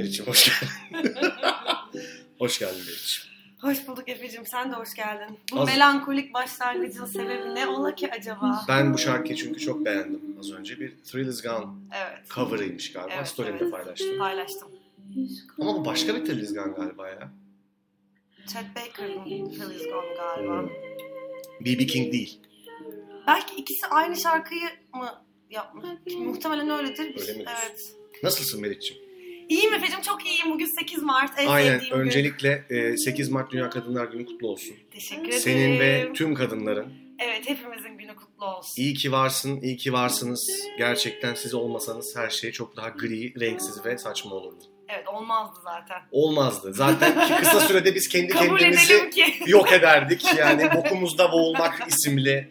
Meriç'im hoş geldin. hoş geldin Meriç'im. Hoş bulduk Efe'cim. Sen de hoş geldin. Bu Az- melankolik başlangıcın sebebi ne ola ki acaba? Ben bu şarkıyı çünkü çok beğendim az önce. Bir Thrill Is Gone Evet. cover'ıymış galiba. Evet, Story'imde evet. paylaştım. Paylaştım. Ama bu başka bir Thrill Is Gone galiba ya. Chet Baker'ın Feel Is Gone galiba. B.B. King değil. Belki ikisi aynı şarkıyı mı yapmış? Muhtemelen öyledir. Öyle mi diyorsun? Evet. Nasılsın Meriç'im? İyiyim Efe'cim çok iyiyim. Bugün 8 Mart. En Aynen. sevdiğim gün. Öncelikle e, 8 Mart Dünya Kadınlar Günü kutlu olsun. Teşekkür ederim. Senin ve tüm kadınların. Evet hepimizin günü kutlu olsun. İyi ki varsın, iyi ki varsınız. Gerçekten siz olmasanız her şey çok daha gri, renksiz ve saçma olurdu. Evet olmazdı zaten. Olmazdı. Zaten ki kısa sürede biz kendi Kabul kendimizi ki. yok ederdik. Yani bokumuzda boğulmak isimli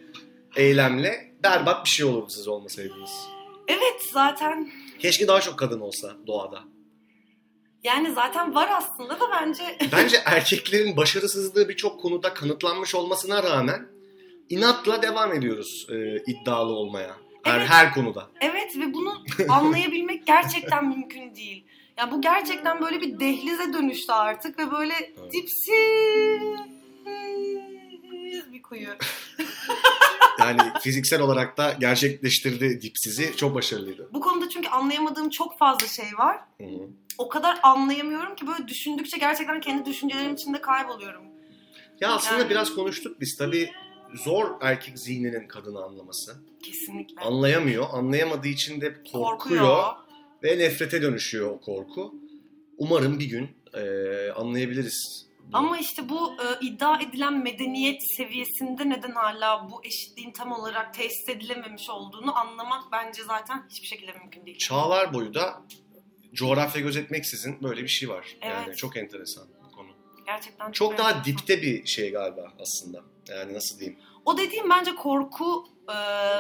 eylemle berbat bir şey olurdu siz olmasaydınız. Evet zaten Keşke daha çok kadın olsa doğada. Yani zaten var aslında da bence Bence erkeklerin başarısızlığı birçok konuda kanıtlanmış olmasına rağmen inatla devam ediyoruz e, iddialı olmaya. Her, Evet. her konuda. Evet ve bunu anlayabilmek gerçekten mümkün değil. Yani bu gerçekten böyle bir dehlize dönüştü artık ve böyle Evet. dipsiz bir kuyu. Yani fiziksel olarak da gerçekleştirdi dipsizi. Çok başarılıydı. Bu konuda çünkü anlayamadığım çok fazla şey var. Hı hı. O kadar anlayamıyorum ki böyle düşündükçe gerçekten kendi düşüncelerim içinde kayboluyorum. Ya aslında Yani- biraz konuştuk biz. Tabii zor erkek zihninin kadını anlaması. Kesinlikle. Anlayamıyor. Anlayamadığı için de korkuyor. Korkuyor. Ve nefrete dönüşüyor o korku. Umarım bir gün e, anlayabiliriz. bunu. Ama işte bu e, iddia edilen medeniyet seviyesinde neden hala bu eşitliğin tam olarak tesis edilememiş olduğunu anlamak bence zaten hiçbir şekilde mümkün değil. Çağlar boyu da coğrafya gözetmeksizin böyle bir şey var. Yani Evet. çok enteresan bu konu. Gerçekten Çok daha enteresan. dipte bir şey galiba aslında. Yani nasıl diyeyim? O dediğim bence korku e,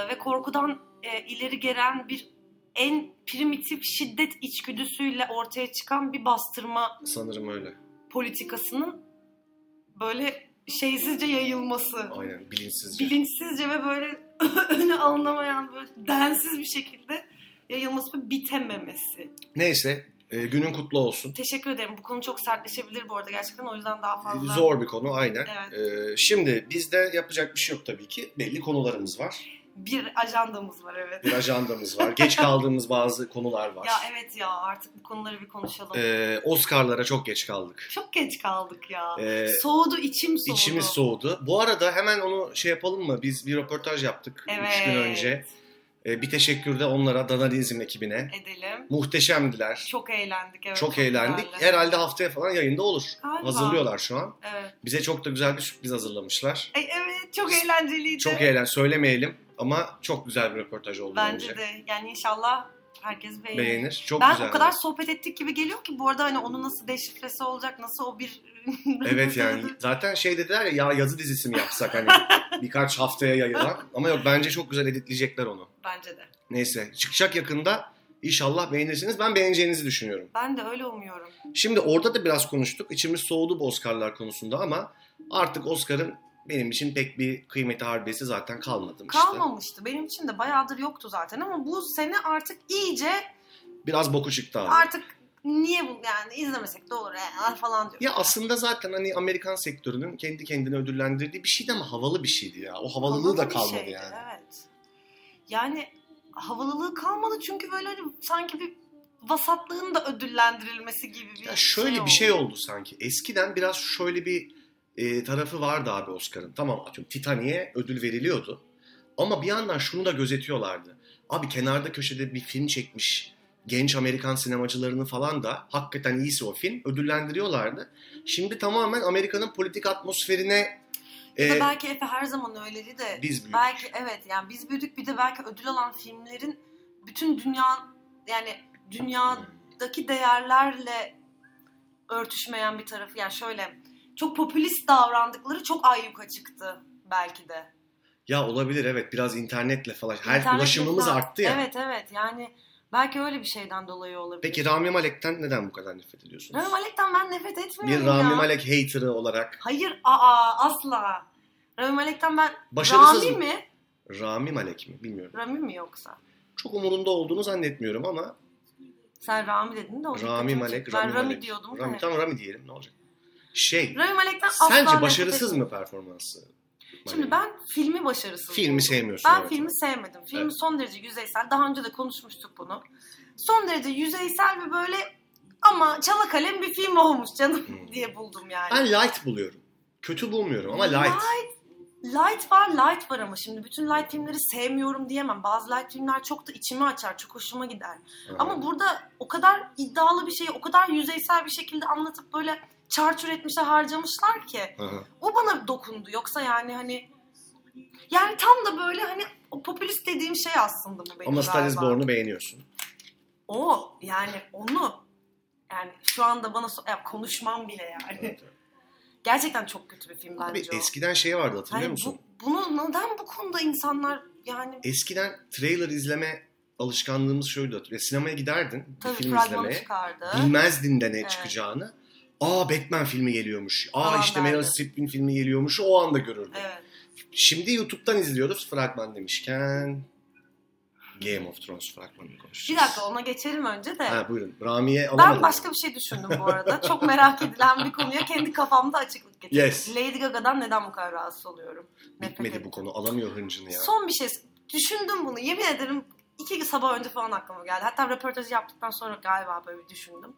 ve korkudan e, ileri gelen bir en primitif şiddet içgüdüsüyle ortaya çıkan bir bastırma Sanırım öyle. politikasının böyle şeysizce yayılması. Aynen bilinçsizce. Bilinçsizce ve böyle önü alınamayan böyle densiz bir şekilde yayılması ve bitememesi. Neyse e, günün kutlu olsun. Teşekkür ederim. Bu konu çok sertleşebilir bu arada gerçekten. O yüzden daha fazla... Zor bir konu aynen. Evet. E, şimdi bizde yapacak bir şey yok tabii ki. Belli konularımız var. Bir ajandamız var evet. Bir ajandamız var. Geç kaldığımız bazı konular var. Ya evet ya artık bu konuları bir konuşalım. E, Oscar'lara çok geç kaldık. Çok geç kaldık ya. E, Soğudu içim soğudu. İçimiz soğudu. Bu arada hemen onu şey yapalım mı? Biz bir röportaj yaptık Evet. 3 gün önce. E, bir teşekkür de onlara, Danalizm ekibine. Edelim. Muhteşemdiler. Çok eğlendik evet. çok, eğlendik. güzeldi. Herhalde haftaya falan yayında olur. Galiba. Hazırlıyorlar şu an. Evet. Bize çok da güzel bir sürpriz hazırlamışlar. Ay, evet çok eğlenceliydi. Çok eğlen, söylemeyelim ama çok güzel bir röportaj oldu Bence bence. de. Yani inşallah herkes beğenir. Beğenir. Çok ben güzel. o kadar sohbet ettik gibi geliyor ki bu arada hani onun nasıl deşifresi olacak, nasıl o bir... Evet yani zaten şey dediler ya, ya yazı dizisi mi yapsak hani birkaç haftaya yayılan. Ama yok bence çok güzel editleyecekler onu. Bence de. Neyse çıkacak yakında. İnşallah beğenirsiniz. Ben beğeneceğinizi düşünüyorum. Ben de öyle umuyorum. Şimdi orada da biraz konuştuk. İçimiz soğudu bu Oscar'lar konusunda ama artık Oscar'ın benim için pek bir kıymeti harbiyesi zaten kalmadı. işte. Kalmamıştı. Benim için de bayağıdır yoktu zaten ama bu sene artık iyice Biraz boku çıktı abi. artık niye bu yani izlemesek de olur ya falan diyor. Ya aslında zaten hani Amerikan sektörünün kendi kendine ödüllendirdiği bir şeydi ama havalı bir şeydi ya. O havalılığı Havalı da kalmadı şeydi, yani. Evet. Yani havalılığı kalmadı çünkü böyle hani sanki bir vasatlığın da ödüllendirilmesi gibi bir Ya şöyle şey bir şey oldu. oldu sanki. Eskiden biraz şöyle bir e, tarafı vardı abi Oscar'ın. Tamam atıyorum Titanic'e ödül veriliyordu. Ama bir yandan şunu da gözetiyorlardı. Abi kenarda köşede bir film çekmiş genç Amerikan sinemacılarını falan da hakikaten iyisi o film ödüllendiriyorlardı. Şimdi tamamen Amerika'nın politik atmosferine Ya da e, belki Efe her zaman öyleydi de biz büyüdük. belki evet yani biz büyüdük bir de belki ödül alan filmlerin bütün dünya yani dünyadaki değerlerle örtüşmeyen bir tarafı yani şöyle çok popülist davrandıkları çok ayyuka çıktı belki de. Ya olabilir evet biraz internetle falan. Her İnternet ulaşımımız falan- arttı ya. Evet evet yani belki öyle bir şeyden dolayı olabilir. Peki Rami Malek'ten neden bu kadar nefret ediyorsunuz? Rami Malek'ten ben nefret etmiyorum bir Rami ya. Malek hater'ı olarak Hayır aa asla. Rami Malek'ten ben başarısız Rami mı? mi? Rami Malek mi bilmiyorum. Rami mi yoksa? Çok umurunda olduğunu zannetmiyorum ama Sen Rami dedin de o Rami Malek. Rami Ben Rami Malek. diyordum. Rami, da. tamam Rami diyelim ne olacak? Şey, Rami Malek'ten asla sence nefret başarısız etmiyorum. mı performansı? Şimdi ben filmi başarısız Filmi sevmiyorsun. Ben evet. filmi sevmedim. Film Evet. son derece yüzeysel. Daha önce de konuşmuştuk bunu. Son derece yüzeysel ve böyle ama çala kalem bir film olmuş canım Hmm. diye buldum yani. Ben light buluyorum. Kötü bulmuyorum ama light. Light var, light var ama şimdi bütün light filmleri sevmiyorum diyemem. Bazı light filmler çok da içimi açar, çok hoşuma gider. Ama burada o kadar iddialı bir şeyi, o kadar yüzeysel bir şekilde anlatıp böyle çarçur etmişe harcamışlar ki. Hı. O bana dokundu. Yoksa yani hani yani tam da böyle hani o popülist dediğim şey aslında bu benim Ama Star. Born'u beğeniyorsun. O yani onu yani şu anda bana so- ya konuşmam bile yani. Evet, evet. Gerçekten çok kötü bir film Abi bence o. eskiden şey vardı hatırlıyor Hani musun? bu, bunu neden bu konuda insanlar yani Eskiden trailer izleme alışkanlığımız şuydu. Sinemaya giderdin bir tabii film fragmanı izlemeye. çıkardı. Bilmezdin de ne Evet. çıkacağını. Aa Batman filmi geliyormuş. Aa işte Meryl derdi. Streep'in filmi geliyormuş. O anda görürdün. Evet. Şimdi YouTube'dan izliyoruz fragman demişken. Game of Thrones fragmanını Bir konuşacağız. dakika ona geçelim önce de. Ha buyurun. Rami'ye alamadım. ben başka bir şey düşündüm bu arada. Çok merak edilen bir konuya kendi kafamda açıklık getirdim. Yes. Lady Gaga'dan neden bu kadar rahatsız oluyorum? Nefret Bitmedi bu konu. Alamıyor hıncını ya. Son bir şey. Düşündüm bunu. Yemin ederim iki sabah önce falan aklıma geldi. Hatta röportajı yaptıktan sonra galiba böyle bir düşündüm.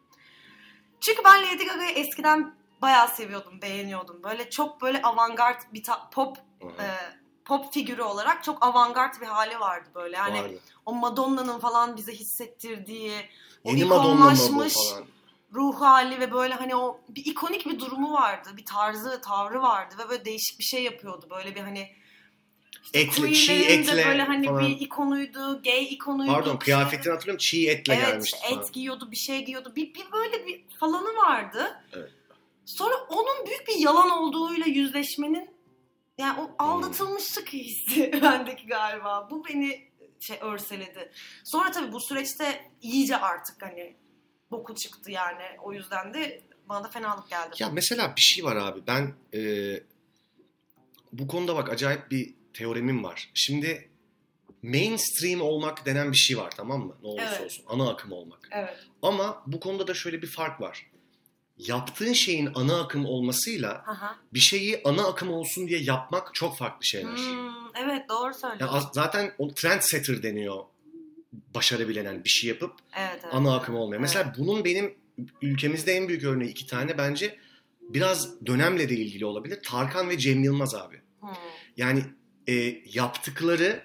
Çünkü ben Lady Gaga'yı eskiden bayağı seviyordum, beğeniyordum. Böyle çok böyle avantgard bir pop e, pop figürü olarak çok avantgard bir hali vardı böyle. Yani Vardı. o Madonna'nın falan bize hissettirdiği o Yeni ikonlaşmış ruh hali ve böyle hani o bir ikonik bir durumu vardı. Bir tarzı, tavrı vardı ve böyle değişik bir şey yapıyordu. Böyle bir hani Etle, çiğ Queen'lerin de etle böyle hani falan. bir ikonuydu, gay ikonuydu. Pardon bir kıyafetini şey. hatırlıyorum. Çiğ etle Evet gelmişti falan. et giyiyordu, bir şey giyiyordu. Bir, bir böyle bir falanı vardı. Evet. Sonra onun büyük bir yalan olduğuyla yüzleşmenin yani o aldatılmışlık hissi bendeki galiba. Bu beni şey örseledi. Sonra tabii bu süreçte iyice artık hani boku çıktı yani. O yüzden de bana da fenalık geldi. Ya mesela bir şey var abi. Ben e, bu konuda bak acayip bir teoremim var. Şimdi mainstream olmak denen bir şey var tamam mı? Ne olursa Evet. olsun. Ana akım olmak. Evet. Ama bu konuda da şöyle bir fark var. Yaptığın şeyin ana akım olmasıyla Aha. bir şeyi ana akım olsun diye yapmak çok farklı şeyler. Hmm, evet doğru söylüyorsun. zaten o trendsetter deniyor başarabilen bir şey yapıp evet, evet. ana akım olmaya. Evet. Mesela bunun benim ülkemizde en büyük örneği iki tane bence biraz dönemle de ilgili olabilir. Tarkan ve Cem Yılmaz abi. Hmm. Yani e, yaptıkları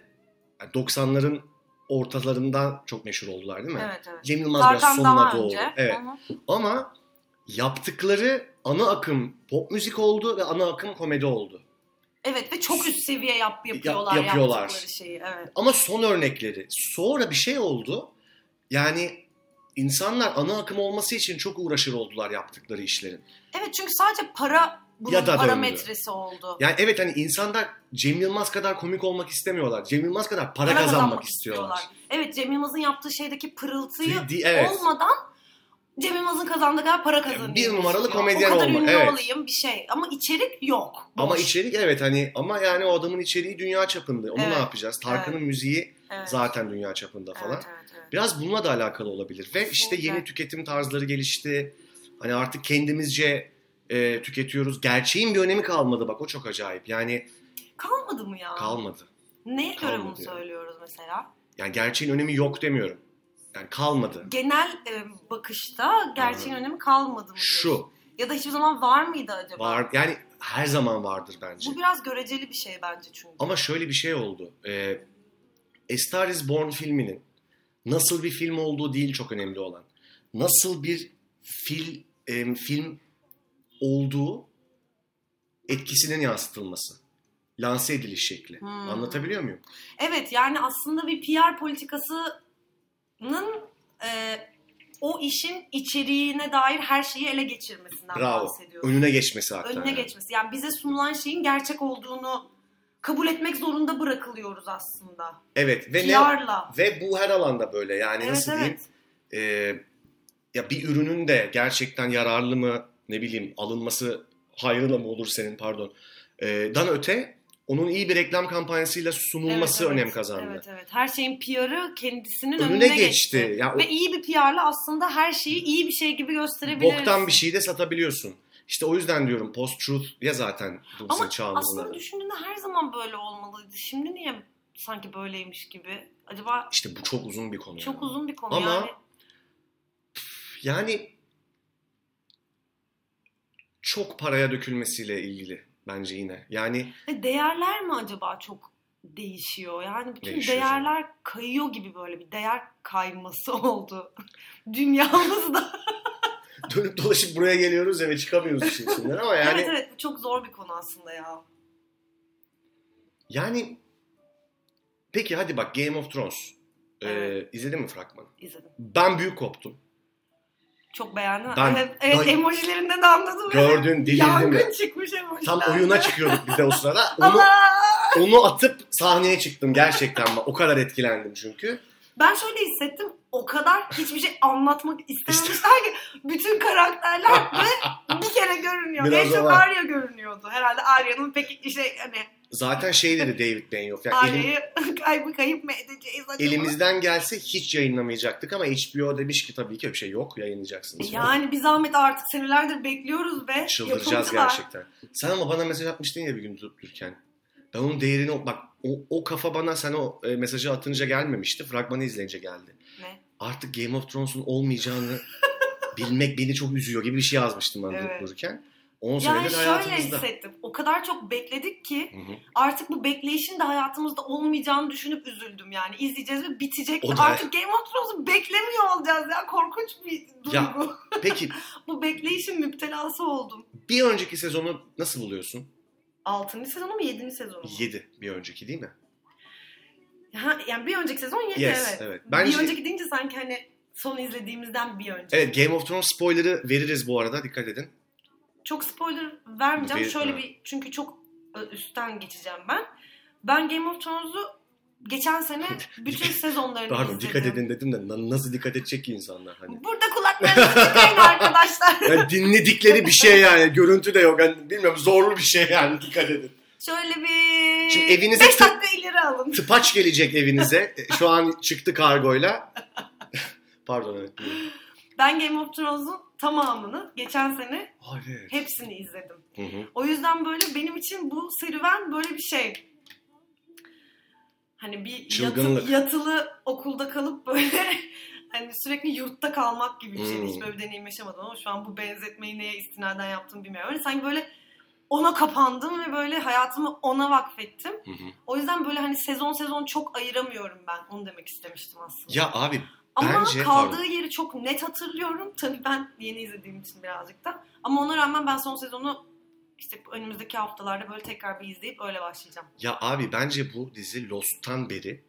yani 90'ların ortalarından çok meşhur oldular değil mi? Evet evet. Cem Yılmaz biraz sonuna doğru. önce. Evet. Hı. Ama yaptıkları ana akım pop müzik oldu ve ana akım komedi oldu. Evet ve çok üst seviye yap, yapıyorlar, Yap- yapıyorlar. yaptıkları şeyi. Evet. Ama son örnekleri. Sonra bir şey oldu. Yani insanlar ana akım olması için çok uğraşır oldular yaptıkları işlerin. Evet çünkü sadece para bunun Ya da parametresi oldu. Yani evet hani insanlar Cem Yılmaz kadar komik olmak istemiyorlar. Cem Yılmaz kadar para, kazanmak, istiyorlar. Evet Cem Yılmaz'ın yaptığı şeydeki pırıltıyı evet. olmadan Cem Yılmaz'ın kazandığı kadar para kazanıyor. bir numaralı komedyen O kadar olma, ünlü evet. olayım bir şey. Ama içerik yok. Ama Boş. içerik evet hani ama yani o adamın içeriği dünya çapında. Onu Evet. ne yapacağız? Tarkan'ın müziği evet. zaten dünya çapında falan. Evet, evet, evet. Biraz bununla da alakalı olabilir. Ve işte yeni tüketim tarzları gelişti. Hani artık kendimizce e, tüketiyoruz. Gerçeğin bir önemi kalmadı bak o çok acayip. Yani Kalmadı mı ya? kalmadı. Neye göre bunu Kalmadı söylüyoruz mesela? Yani gerçeğin önemi yok demiyorum. Yani kalmadı. Genel e, bakışta gerçeğin önemi kalmadı mı? diyorsun? Şu Ya da hiçbir zaman var mıydı acaba? var yani her zaman vardır bence. Bu biraz göreceli bir şey bence çünkü. Ama şöyle bir şey oldu. Ee, A Star is Born filminin nasıl bir film olduğu değil çok önemli olan. Nasıl bir fil, em, film olduğu etkisinin yansıtılması. Lanse ediliş şekli. Hmm. Anlatabiliyor muyum? Evet yani aslında bir PR politikasının e, o işin içeriğine dair her şeyi ele geçirmesinden Bravo. bahsediyoruz. Önüne geçmesi hatta. Önüne yani. geçmesi. Yani bize sunulan şeyin gerçek olduğunu kabul etmek zorunda bırakılıyoruz aslında. Evet ve ne PR'la. ve bu her alanda böyle. Yani Evet nasıl diyeyim? evet. Ee, ya bir ürünün de gerçekten yararlı mı ne bileyim alınması hayrına mı olur senin pardon. Ee, dan öte onun iyi bir reklam kampanyasıyla sunulması Evet, evet. önem kazandı. Evet evet. Her şeyin PR'ı kendisinin Önüne, önüne, geçti. Ya o Ve iyi bir PR'la aslında her şeyi iyi bir şey gibi gösterebiliriz. boktan bir şeyi de satabiliyorsun. İşte o yüzden diyorum post-truth ya zaten bu Ama çağımızın aslında düşündüğünde her zaman böyle olmalıydı. Şimdi niye sanki böyleymiş gibi? Acaba İşte bu çok uzun bir konu. çok yani. uzun bir konu Ama- yani. Yani çok paraya dökülmesiyle ilgili bence yine. Yani değerler mi acaba çok değişiyor? Yani bütün Değişiyor değerler kayıyor gibi böyle bir değer kayması oldu. Dünyamızda. dönüp dolaşıp buraya geliyoruz ya ve çıkamıyoruz işin içinden ama yani evet evet çok zor bir konu aslında ya. yani peki hadi bak Game of Thrones. Ee, Evet. izledin mi fragmanı? İzledim. Ben büyük koptum. Çok beğendim. Ben- evet, evet ben- emojilerinden de anladım. Gördün, delirdim Yangın ya. çıkmış emojiler. Tam oyuna çıkıyorduk biz de o sırada. Onu, Allah! onu atıp sahneye çıktım gerçekten. O kadar etkilendim çünkü. Ben şöyle hissettim. O kadar hiçbir şey anlatmak istememişler ki bütün karakterler ve bir kere görünüyor. Biraz en çok. Arya görünüyordu. Herhalde Arya'nın pek şey hani Zaten şey dedi David Benioff. Yani elim- Arya'yı kaybı kayıp mı edeceğiz acaba? elimizden gelse hiç yayınlamayacaktık ama HBO demiş ki tabii ki bir şey yok yayınlayacaksınız. Yani bir zahmet artık senelerdir bekliyoruz be. Çıldıracağız Yapıldılar. gerçekten. Sen ama bana mesaj atmıştın ya bir gün dururken. Ben onun değerini bak o, o kafa bana sen o e, mesajı atınca gelmemişti. Fragmanı izleyince geldi. Ne? Artık Game of Thrones'un olmayacağını bilmek beni çok üzüyor gibi bir şey yazmıştım ben Evet. dururken. 10 Yani senedir şöyle hayatımızda. hissettim. O kadar çok bekledik ki Hı hı. artık bu bekleyişin de hayatımızda olmayacağını düşünüp üzüldüm yani. İzleyeceğiz ve bitecek. O da- Artık Game of Thrones'u beklemiyor olacağız ya. Korkunç bir duygu. Ya. Peki bu bekleyişin müptelası oldum. bir önceki sezonu nasıl buluyorsun? 6. sezonu mu 7. sezonu mu? 7 bir önceki değil mi? Ha, yani bir önceki sezon 7 Yes, evet. evet. Bence- Bir önceki deyince sanki hani son izlediğimizden bir önce. Evet Game of Thrones spoiler'ı veririz bu arada dikkat edin. Çok spoiler vermeyeceğim. Ver- Şöyle ha. bir çünkü çok ö, üstten geçeceğim ben. Ben Game of Thrones'u geçen sene bütün sezonlarını Pardon izledim. dikkat edin dedim de na- nasıl dikkat edecek ki insanlar hani. Burada kulaklarınızı tıkayın arkadaşlar. Yani dinledikleri bir şey yani görüntü de yok. Yani bilmiyorum zorlu bir şey yani dikkat edin. Şöyle bir Şimdi evinize 5 tık- dakika ileri alın. Tıpaç gelecek evinize. E, Şu an çıktı kargoyla. Pardon evet. buyurun. Ben Game of Thrones'un tamamını geçen sene evet. hepsini izledim. Hı hı. O yüzden böyle benim için bu serüven böyle bir şey. Hani bir yatı- Çılgınlık. yatılı okulda kalıp böyle hani sürekli yurtta kalmak gibi bir şey. Hmm. Hiç böyle bir deneyim yaşamadım ama şu an bu benzetmeyi neye istinaden yaptım bilmiyorum. Hani sanki böyle ona kapandım ve böyle hayatımı ona vakfettim. Hı hı. O yüzden böyle hani sezon sezon çok ayıramıyorum ben. Onu demek istemiştim aslında. Ya abi Ama bence- kaldığı pardon. yeri çok net hatırlıyorum. Tabii ben yeni izlediğim için birazcık da. Ama ona rağmen ben son sezonu işte önümüzdeki haftalarda böyle tekrar bir izleyip öyle başlayacağım. ya abi bence bu dizi Lost'tan beri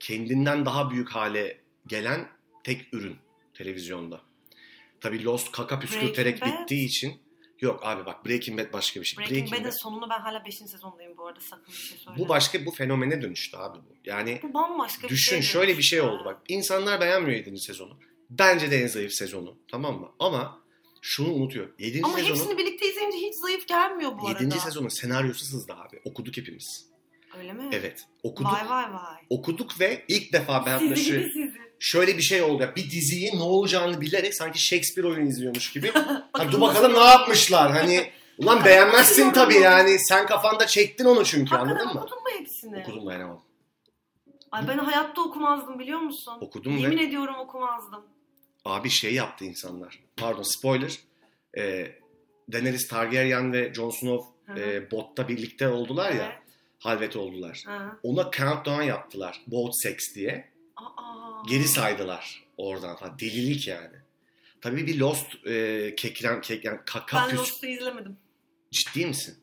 kendinden daha büyük hale gelen tek ürün televizyonda. Tabii Lost kaka püskürterek Breaking Bad. bittiği için yok abi bak Breaking Bad başka bir şey. Breaking, Bad- Bad'in sonunu ben hala 5. sezondayım bu arada sakın bir şey söyleme. bu başka bu fenomene dönüştü abi bu. Yani Bu bambaşka bir Düşün şey. şöyle bir şey oldu bak. İnsanlar beğenmiyor 7. sezonu. Bence de en zayıf sezonu. Tamam mı? Ama şunu unutuyor. 7. Ama sezonun hepsini birlikte izleyince hiç zayıf gelmiyor bu 7. arada. sezonun senaryosu sızdı abi. Okuduk hepimiz. Öyle mi? Evet. Okuduk. Vay vay vay. Okuduk ve ilk defa ben Sizi şu-. Şöyle bir şey oldu. Bir diziyi ne olacağını bilerek sanki Shakespeare oyunu izliyormuş gibi. ha, Bakalım dur bakalım ne yapmışlar. Hani ulan beğenmezsin tabii yani. Sen kafanda çektin onu çünkü Hakikaten anladın mı? okudun mu hepsini? Okudum dayanamadım. Ay ben hayatta okumazdım biliyor musun? Okudum ve- Yemin ediyorum okumazdım. Abi şey yaptı insanlar. Pardon spoiler. Ee, Daenerys Targaryen ve Jon Snow Hı hı. e, botta birlikte oldular ya. Evet. Halvet oldular. Ha. Ona countdown yaptılar. Boat sex diye. Aa. Geri saydılar oradan falan. Delilik yani. Tabii bir Lost e, kekren, kek, yani kaka Ben püs- Lost'u izlemedim. Ciddi misin?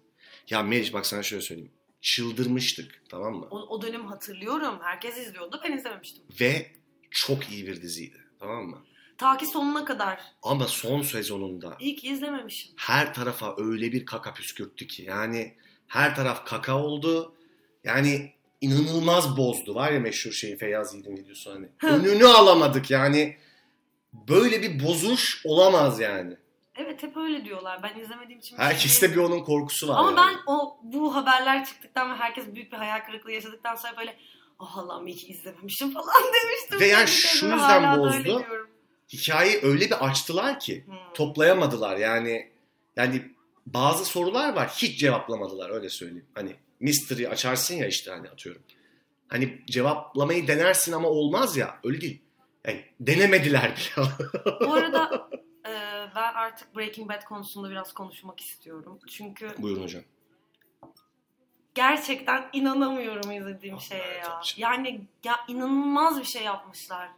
Ya Meriç bak sana şöyle söyleyeyim. Çıldırmıştık tamam mı? O, o dönemi hatırlıyorum. Herkes izliyordu. Ben izlememiştim. Ve çok iyi bir diziydi. Tamam mı? Ta ki sonuna kadar. Ama son sezonunda İyi ki izlememişim. her tarafa öyle bir kaka püskürttü ki. Yani her taraf kaka oldu. Yani inanılmaz bozdu. Var ya meşhur şey Feyyaz Yiğit'in videosu hani. Önünü alamadık yani. Böyle bir bozuş olamaz yani. Evet hep öyle diyorlar. Ben izlemediğim için. şey Herkeste bir onun korkusu var. Ama yani. ben o bu haberler çıktıktan ve herkes büyük bir hayal kırıklığı yaşadıktan sonra böyle oh Allah'ım iyi ki izlememişim falan demiştim. Ve yani şu yüzden bozdu. hikayeyi öyle bir açtılar ki Hmm. toplayamadılar yani yani bazı sorular var hiç cevaplamadılar öyle söyleyeyim. Hani mystery açarsın ya işte hani atıyorum. Hani cevaplamayı denersin ama olmaz ya öyle değil. Yani denemediler bile. Bu arada e, ben artık Breaking Bad konusunda biraz konuşmak istiyorum. Çünkü Buyurun hocam. gerçekten inanamıyorum izlediğim Allah şeye ya. Yani ya inanılmaz bir şey yapmışlar.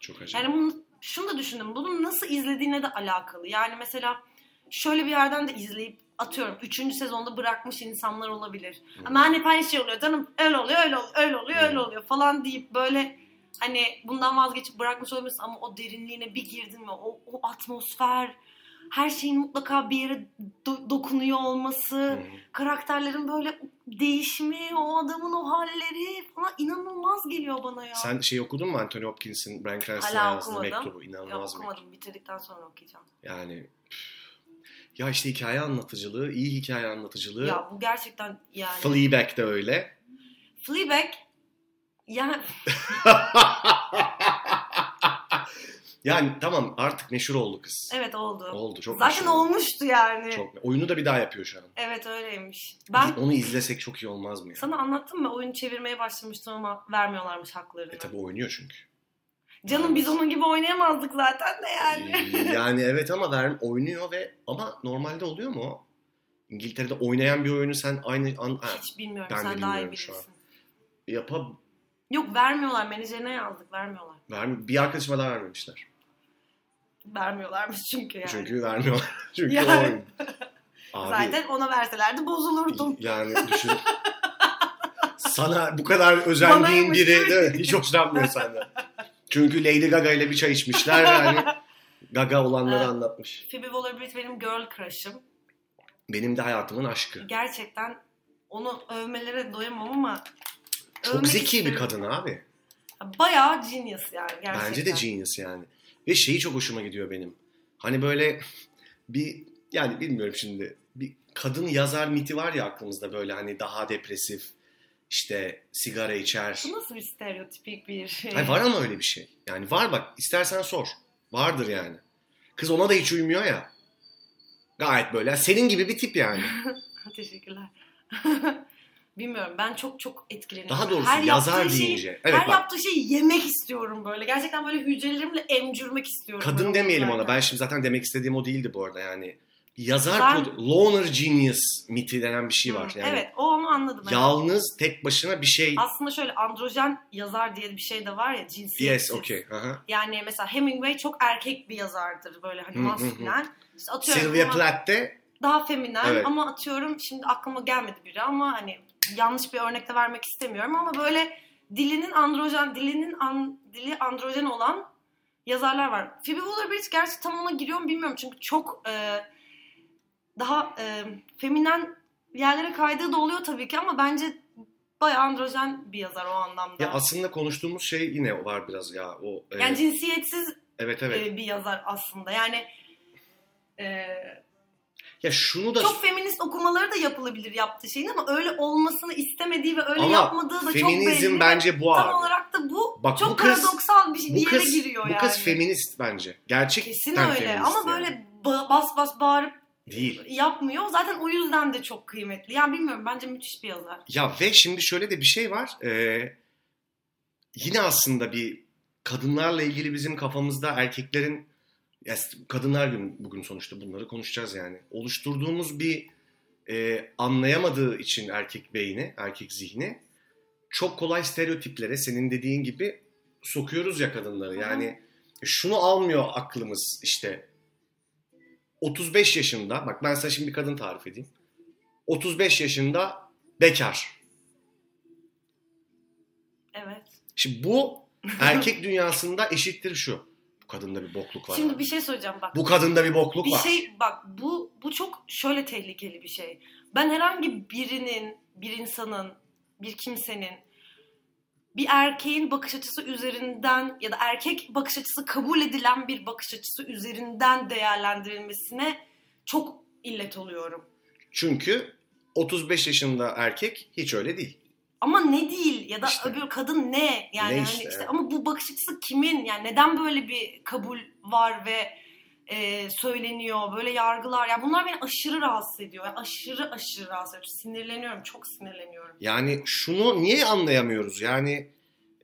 Çok acayip. Yani bunu, şunu da düşündüm. Bunun nasıl izlediğine de alakalı. Yani mesela şöyle bir yerden de izleyip atıyorum 3. sezonda bırakmış insanlar olabilir. Hmm. Ama hani hep aynı şey oluyor canım öyle oluyor öyle oluyor öyle oluyor öyle Hmm. oluyor falan deyip böyle hani bundan vazgeçip bırakmış olabilirsin ama o derinliğine bir girdin mi o, o atmosfer her şeyin mutlaka bir yere do- dokunuyor olması hı. karakterlerin böyle değişimi o adamın o halleri falan inanılmaz geliyor bana ya. Sen şey okudun mu Anthony Hopkins'in Bryan Cranston'a yazdığı mektubu? İnanılmaz bir okumadım bitirdikten sonra okuyacağım. Yani. Ya işte hikaye anlatıcılığı, iyi hikaye anlatıcılığı. Ya bu gerçekten yani. Fleabag de öyle. Fleabag yani yani tamam artık meşhur oldu kız. evet oldu. Oldu çok Zaten meşhur olmuştu yani. Çok. Oyunu da bir daha yapıyor şu an. Evet öyleymiş. Ben Onu izlesek çok iyi olmaz mı ya? sana anlattım mı oyunu çevirmeye başlamıştım ama vermiyorlarmış haklarını. E tabi oynuyor çünkü. Canım biz onun gibi oynayamazdık zaten de yani. Ee, yani evet ama ver, oynuyor ve ama normalde oluyor mu o? İngiltere'de oynayan bir oyunu sen aynı an Hiç bilmiyorum Ben sen daha iyi bilirsin. yapab Yok vermiyorlar menajerine yazdık vermiyorlar. ver, bir arkadaşıma da vermemişler. Vermiyorlarmış çünkü yani. Çünkü vermiyorlar. Çünkü Yani. oyun. Abi, Zaten ona verselerdi bozulurdun. Yani düşün. Sana bu kadar özendiğin biri değil mi? hiç hoşlanmıyor senden. Çünkü Lady Gaga ile bir çay içmişler ve hani Gaga olanları anlatmış. Phoebe Waller-Bridge benim girl crush'ım. Benim de hayatımın aşkı. Gerçekten onu övmelere doyamam ama Çok zeki bir isterim. kadın abi. Bayağı genius yani gerçekten. Bence de genius yani. Ve şeyi çok hoşuma gidiyor benim. Hani böyle bir yani bilmiyorum şimdi bir kadın yazar miti var ya aklımızda böyle hani daha depresif işte sigara içer. Bu nasıl bir stereotipik bir şey? Hayır, var ama öyle bir şey. Yani var bak istersen sor. Vardır yani. Kız ona da hiç uymuyor ya. Gayet böyle senin gibi bir tip yani. Teşekkürler. Bilmiyorum ben çok çok etkileniyorum. Daha doğrusu Her yazar şeyi- deyince. Evet her bak yaptığı şeyi yemek istiyorum böyle. Gerçekten böyle hücrelerimle emcürmek istiyorum. kadın demeyelim ona. Ben şimdi zaten demek istediğim o değildi bu arada yani. Yazar, Ben- produ- loner genius miti denen bir şey var. Yani Evet o onu anladım. evet. Yalnız tek başına bir şey. Aslında şöyle androjen yazar diye bir şey de var ya cinsiyetsiz. Yes, okay. Aha. Yani mesela Hemingway çok erkek bir yazardır böyle hani maskülen. İşte atıyorum Sylvia Plath de daha feminen Evet. ama atıyorum şimdi aklıma gelmedi biri ama hani yanlış bir örnek de vermek istemiyorum ama böyle dilinin androjen dilinin an, dili androjen olan yazarlar var. Phoebe Waller-Bridge gerçi tam ona giriyor mu bilmiyorum çünkü çok e, daha e, feminen yerlere kaydığı da oluyor tabii ki ama bence bayağı androjen bir yazar o anlamda. ya aslında konuştuğumuz şey yine var biraz ya o e, yani cinsiyetsiz evet evet. e, bir yazar aslında. Yani e, ya şunu da çok feminist okumaları da yapılabilir yaptığı şeyin ama öyle olmasını istemediği ve öyle Ama yapmadığı da çok feminizm belli. bence bu Tam abi. olarak da bu Bak çok bu kız- paradoksal bir, şey, Bu bir yere kız giriyor bu yani. kız feminist bence. Gerçekten Kesin öyle feminist ama yani. böyle ba- bas bas bağırıp değil. yapmıyor. Zaten o yüzden de çok kıymetli. Yani bilmiyorum bence müthiş bir yazar. Ya ve şimdi şöyle de bir şey var. Ee, yine aslında bir kadınlarla ilgili bizim kafamızda erkeklerin ya kadınlar günü bugün sonuçta bunları konuşacağız yani. Oluşturduğumuz bir e, anlayamadığı için erkek beyni, erkek zihni çok kolay stereotiplere senin dediğin gibi sokuyoruz ya kadınları. Yani şunu almıyor aklımız işte 35 yaşında bak ben sana şimdi bir kadın tarif edeyim. 35 yaşında bekar. Evet. Şimdi bu erkek dünyasında eşittir şu. Bu kadında bir bokluk var. Şimdi abi. bir şey söyleyeceğim bak. Bu kadında bir bokluk bir var. şey bak bu bu çok şöyle tehlikeli bir şey. Ben herhangi birinin, bir insanın, bir kimsenin bir erkeğin bakış açısı üzerinden ya da erkek bakış açısı kabul edilen bir bakış açısı üzerinden değerlendirilmesine çok illet oluyorum. Çünkü 35 yaşında erkek hiç öyle değil. Ama ne değil ya da İşte. öbür kadın ne yani Ne hani işte, işte, ama bu bakış açısı kimin yani neden böyle bir kabul var ve e, söyleniyor böyle yargılar ya bunlar beni aşırı rahatsız ediyor Yani aşırı aşırı rahatsız ediyor sinirleniyorum çok sinirleniyorum. Yani şunu niye anlayamıyoruz? Yani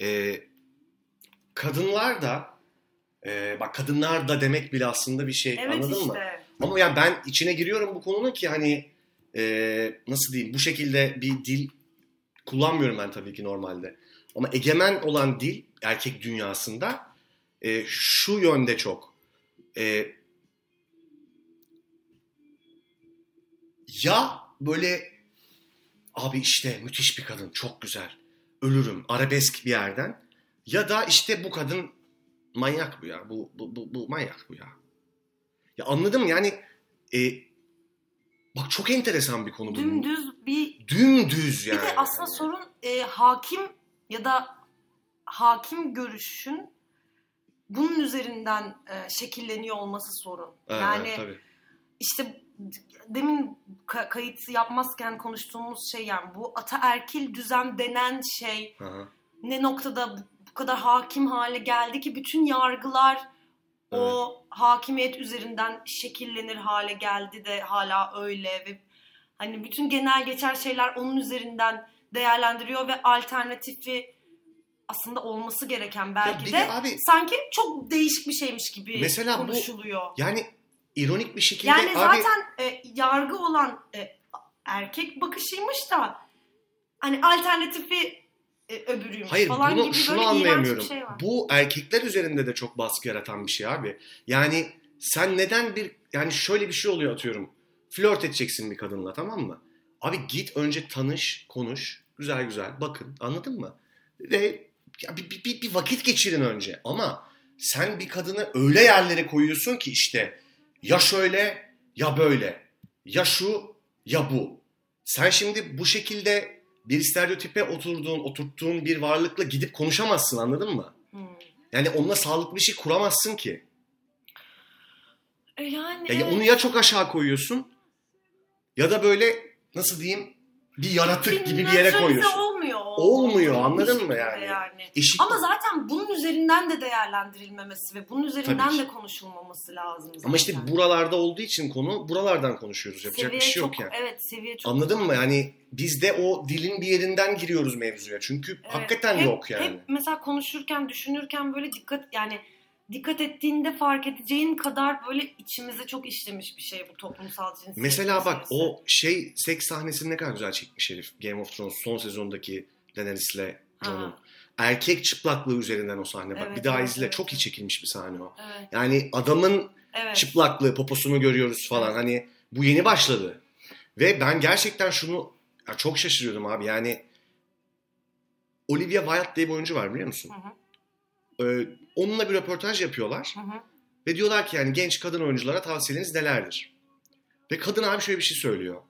e, kadınlar da e, bak kadınlar da demek bile aslında bir şey Evet anladın işte. mı? Ama yani ben içine giriyorum bu konunun ki hani e, nasıl diyeyim bu şekilde bir dil kullanmıyorum ben tabii ki normalde. Ama egemen olan dil erkek dünyasında e, şu yönde çok. E, ya böyle abi işte müthiş bir kadın çok güzel ölürüm arabesk bir yerden ya da işte bu kadın manyak bu ya bu bu bu, bu manyak bu ya. Ya anladım yani e, bak çok enteresan bir konu bu. Dümdüz bir Dümdüz yani. bir de aslında sorun e, hakim ya da hakim görüşün bunun üzerinden e, şekilleniyor olması sorun. Evet, yani tabii. işte demin ka- kayıt yapmazken konuştuğumuz şey yani bu ataerkil düzen denen şey Aha, ne noktada bu, kadar hakim hale geldi ki bütün yargılar o hakimiyet üzerinden şekillenir hale geldi de hala öyle ve hani bütün genel geçer şeyler onun üzerinden değerlendiriyor ve alternatifi aslında olması gereken belki de, de abi- sanki çok değişik bir şeymiş gibi Mesela bu- konuşuluyor. Yani ironik bir şekilde Yani abi zaten e, yargı olan e, erkek bakışıymış da hani alternatifi e, öbürüymüş Hayır falan bunu gibi şunu böyle anlayamıyorum. bir şey var. Bu erkekler üzerinde de çok baskı yaratan bir şey abi. Yani sen neden bir yani şöyle bir şey oluyor atıyorum. Flört edeceksin bir kadınla tamam mı? Abi git önce tanış, konuş. Güzel güzel bakın anladın mı? Ve ya bir, bir, bir, bir vakit geçirin önce. Ama sen bir kadını öyle yerlere koyuyorsun ki işte ya şöyle ya böyle. Ya şu ya bu. Sen şimdi bu şekilde bir stereotipe oturduğun, oturttuğun bir varlıkla gidip konuşamazsın anladın mı? Hmm. Yani onunla sağlıklı bir şey kuramazsın ki. E yani Ya evet. onu ya çok aşağı koyuyorsun ya da böyle nasıl diyeyim bir yaratık gibi bir yere koyuyorsun. o- Olmuyor, anladın mı şekilde yani? Eşit Ama zaten bunun üzerinden de değerlendirilmemesi ve bunun üzerinden de konuşulmaması lazım zaten. ama işte buralarda olduğu için konu buralardan konuşuyoruz. Yapacak Seviye bir şey yok çok, yani. Evet seviye çok. Anladın mı? Yani biz de o dilin bir yerinden giriyoruz mevzuya. Çünkü Evet. hakikaten Hep- yok yani. Hep mesela konuşurken, düşünürken böyle dikkat yani dikkat ettiğinde fark edeceğin kadar böyle içimize çok işlemiş bir şey bu toplumsal cinsiyet Mesela bak meselesi. o şey seks sahnesini ne kadar güzel çekmiş herif. Game of Thrones son sezondaki Daenerys'le Jon'un. Erkek çıplaklığı üzerinden o sahne. Bak Evet, bir daha evet, izle. evet, Çok iyi çekilmiş bir sahne o. Evet, Yani adamın evet. çıplaklığı, poposunu görüyoruz falan. Hani bu yeni başladı. Ve ben gerçekten şunu ya çok şaşırıyordum abi. Yani Olivia Wilde diye bir oyuncu var biliyor musun? Hı hı, Ee, onunla bir röportaj yapıyorlar. hı hı. Ve diyorlar ki yani genç kadın oyunculara tavsiyeleriniz nelerdir? Ve kadın abi şöyle bir şey söylüyor.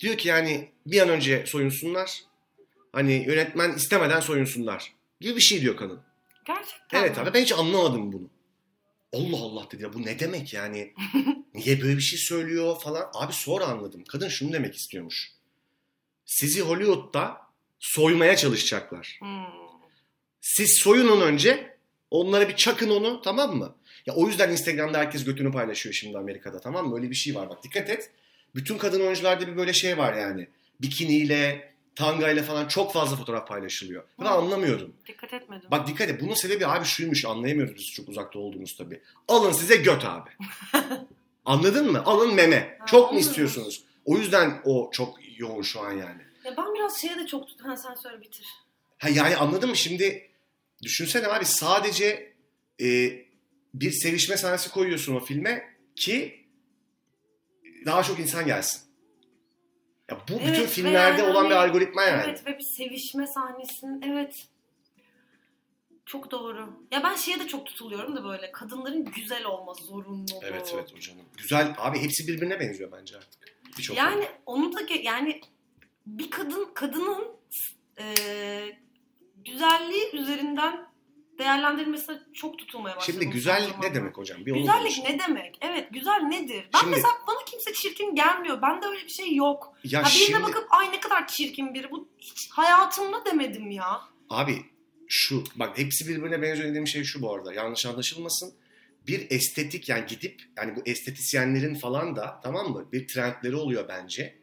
Diyor ki yani bir an önce soyunsunlar. Hani yönetmen istemeden soyunsunlar. Gibi bir şey diyor kadın. Gerçekten Evet mi? abi ben hiç anlamadım bunu. Allah Allah dedi ya bu ne demek yani? Niye böyle bir şey söylüyor falan. Abi sonra anladım. Kadın şunu demek istiyormuş. Sizi Hollywood'da soymaya çalışacaklar. Hmm. Siz soyunun önce onlara bir çakın onu tamam mı? Ya o yüzden Instagram'da herkes götünü paylaşıyor şimdi Amerika'da tamam mı? Öyle bir şey var bak dikkat et. Bütün kadın oyuncularda bir böyle şey var yani. Bikiniyle, tangayla falan çok fazla fotoğraf paylaşılıyor. Ve Ben Hı. anlamıyordum. Dikkat etmedim. Bak dikkat et bunun sebebi abi şuymuş anlayamıyoruz biz çok uzakta olduğumuz tabii. Alın size göt abi. Anladın mı? Alın meme. Ha, çok mu istiyorsunuz? O yüzden o çok yoğun şu an yani. Ya ben biraz şeye de çok... Ha sen söyle bitir. Ha yani anladın mı? Şimdi düşünsene abi sadece e, bir sevişme sahnesi koyuyorsun o filme ki daha çok insan gelsin. Ya bu bütün Evet, ve filmlerde yani olan bir hani- algoritma yani. Evet ve bir sevişme sahnesinin evet çok doğru. Ya ben şeye de çok tutuluyorum da böyle kadınların güzel olma zorunluluğu. Evet evet o canım. Güzel abi hepsi birbirine benziyor bence artık. Birçok Yani onu da yani bir kadın kadının e, güzelliği üzerinden değerlendirilmesine çok tutulmaya başladım. Şimdi güzellik ne demek hocam? Bir Güzellik ne demek? Evet güzel nedir? Ben Şimdi- mesela bana kimse çirkin gelmiyor. Bende öyle bir şey yok. Ya ha birine şimdi bakıp ay ne kadar çirkin biri. Bu hiç hayatımda demedim ya. abi şu bak hepsi birbirine benziyor dediğim şey şu bu arada. Yanlış anlaşılmasın. Bir estetik yani gidip yani bu estetisyenlerin falan da tamam mı? Bir trendleri oluyor bence.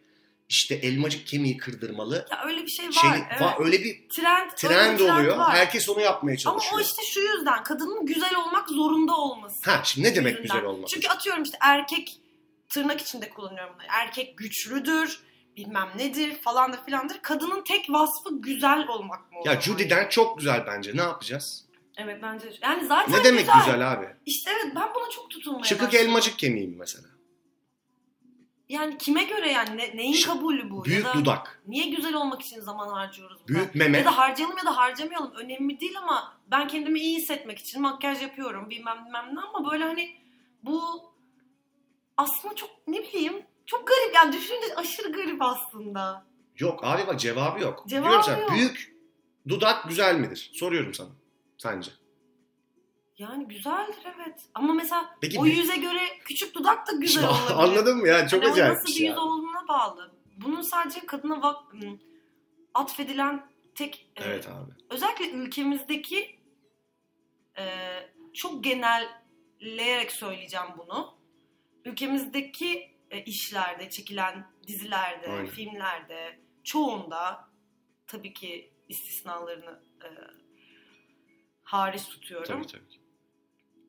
İşte elmacık kemiği kırdırmalı. Ya öyle bir şey var. Şey, evet. va- öyle bir trend, öyle trend bir trend oluyor. var. Herkes onu yapmaya Ama çalışıyor. o işte şu yüzden kadının güzel olmak zorunda olması. Ha şimdi ne demek yüzünden. güzel olmak? Çünkü atıyorum işte erkek tırnak içinde kullanıyorum bunları. Erkek güçlüdür, bilmem nedir falan da filandır. Kadının tek vasfı güzel olmak mı? Ya? Judy'den çok güzel bence. Ne yapacağız? Evet bence. Yani zaten Ne demek güzel, abi? İşte evet ben buna çok tutulmaya Çıkık başladım. elmacık kemiği mi mesela? Yani kime göre yani ne- neyin kabulü bu? Büyük ya da dudak, Niye güzel olmak için zaman harcıyoruz buna? büyük meme. Ya da harcayalım ya da harcamayalım önemli değil ama ben kendimi iyi hissetmek için makyaj yapıyorum bilmem bilmem ne ama böyle hani bu aslında çok ne bileyim çok garip yani düşününce aşırı garip aslında. Yok abi bak cevabı yok. Cevabı Diyorum sana, yok. Büyük dudak güzel midir? Soruyorum sana. Sence? Yani güzeldir evet ama mesela Peki o yüze göre küçük dudak da güzel olabilir. Anladın mı ya? Çok o acayip nasıl bir şey. yüz olduğuna bağlı. Bunun sadece kadına bak, hmm, atfedilen tek e, Evet abi. özellikle ülkemizdeki e, çok genelleyerek söyleyeceğim bunu. Ülkemizdeki e, işlerde, çekilen dizilerde, Aynen. filmlerde çoğunda tabii ki istisnalarını e, hariç tutuyorum. Tabii tabii.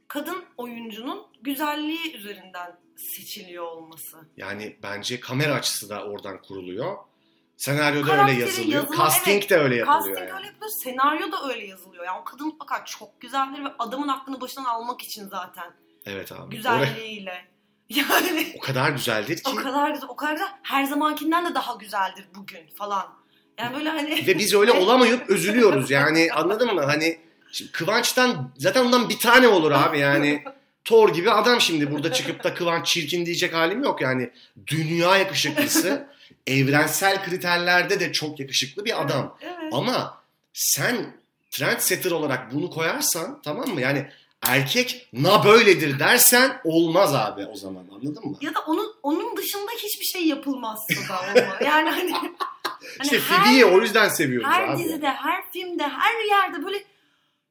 Kadın oyuncunun güzelliği üzerinden seçiliyor olması. Yani bence kamera açısı da oradan kuruluyor. Senaryoda Karakteri öyle yazılıyor. yazımı, Casting evet. de öyle yapılıyor Casting yani. öyle yapılıyor, senaryo da öyle yazılıyor. Yani o kadın mutlaka çok güzeldir ve adamın aklını başından almak için zaten Evet abi. Oraya- güzelliğiyle. Yani o kadar güzeldir ki. o kadar güzel, o kadar güzel. Her zamankinden de daha güzeldir bugün falan. Yani böyle hani Ve biz öyle olamayıp üzülüyoruz yani anladın mı? Hani şimdi Kıvanç'tan zaten ondan bir tane olur abi yani. Thor gibi adam şimdi burada çıkıp da Kıvanç çirkin diyecek halim yok yani. Dünya yakışıklısı, evrensel kriterlerde de çok yakışıklı bir adam. Evet. Ama sen trendsetter olarak bunu koyarsan tamam mı? Yani erkek na böyledir dersen olmaz abi o zaman anladın mı? Ya da onun onun dışında hiçbir şey yapılmazsa da olmaz. Yani hani, hani İşte her- Phoebe'yi o yüzden seviyoruz her abi. dizide, her filmde, her yerde böyle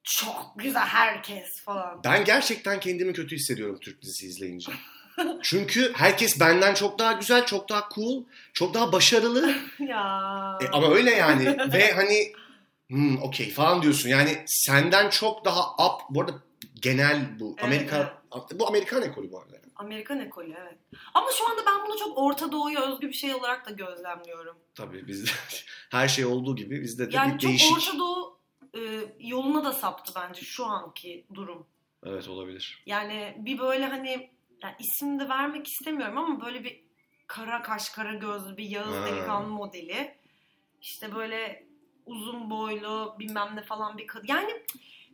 çok güzel herkes falan. Ben gerçekten kendimi kötü hissediyorum Türk dizisi izleyince. Çünkü herkes benden çok daha güzel, çok daha cool, çok daha başarılı. ya. E, ama öyle yani. Ve hani hmm, okey falan diyorsun. Yani senden çok daha up. Bu arada genel bu. Evet, Amerika bu Amerikan ekolü bu arada. Amerikan ekolü evet. Ama şu anda ben bunu çok Orta Doğu'ya özgü bir şey olarak da gözlemliyorum. Tabii bizde her şey olduğu gibi bizde de Yani bir çok değişik. Orta Doğu e, yoluna da saptı bence şu anki durum. Evet olabilir. Yani bir böyle hani yani isim de vermek istemiyorum ama böyle bir kara kaş kara gözlü bir Yağız Ha. delikanlı modeli. İşte böyle uzun boylu bilmem ne falan bir kadın. Yani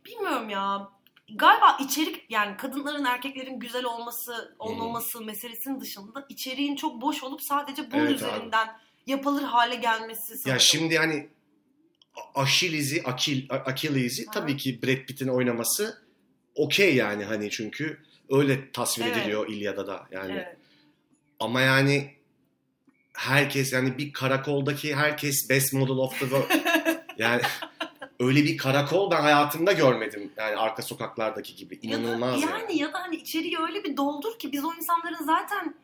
bilmiyorum ya. Galiba içerik yani kadınların erkeklerin güzel olması olmaması meselesinin dışında içeriğin çok boş olup sadece bunun Evet abi. üzerinden yapılır hale gelmesi sanırım. Ya şimdi hani Achilles'i, Akil, Aha. tabii ki Brad Pitt'in oynaması okey yani hani çünkü öyle tasvir Evet. ediliyor İlyada da yani. Evet. Ama yani herkes yani bir karakoldaki herkes best model of the world. yani öyle bir karakol ben hayatımda görmedim. Yani arka sokaklardaki gibi. Ya da, İnanılmaz yani, yani. ya da hani içeriği öyle bir doldur ki biz o insanların zaten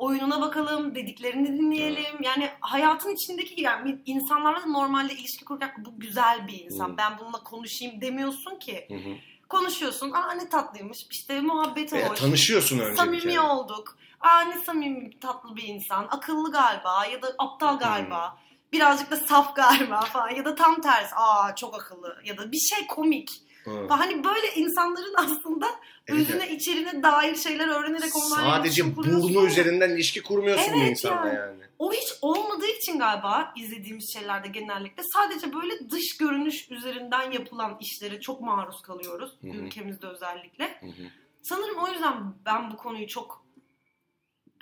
oyununa bakalım, dediklerini dinleyelim. Yani hayatın içindeki yani insanlarla normalde ilişki kurarken bu güzel bir insan. Hı. Ben bununla konuşayım demiyorsun ki. Hı hı. Konuşuyorsun. Aa ne tatlıymış. İşte muhabbeti Veya hoş. tanışıyorsun önce Samimi kere. olduk. Aa ne samimi tatlı bir insan. Akıllı galiba ya da aptal galiba. Birazcık da saf galiba falan ya da tam tersi. Aa çok akıllı ya da bir şey komik. Hı. Hani böyle insanların aslında Evet, özüne içeriğine dair şeyler öğrenerek onlarla Sadece burnu üzerinden ilişki kurmuyorsun Evet bir insanla yani. yani. O hiç olmadığı için galiba izlediğimiz şeylerde genellikle sadece böyle dış görünüş üzerinden yapılan işlere çok maruz kalıyoruz. Hı hı. Ülkemizde özellikle. Hı hı. Sanırım o yüzden ben bu konuyu çok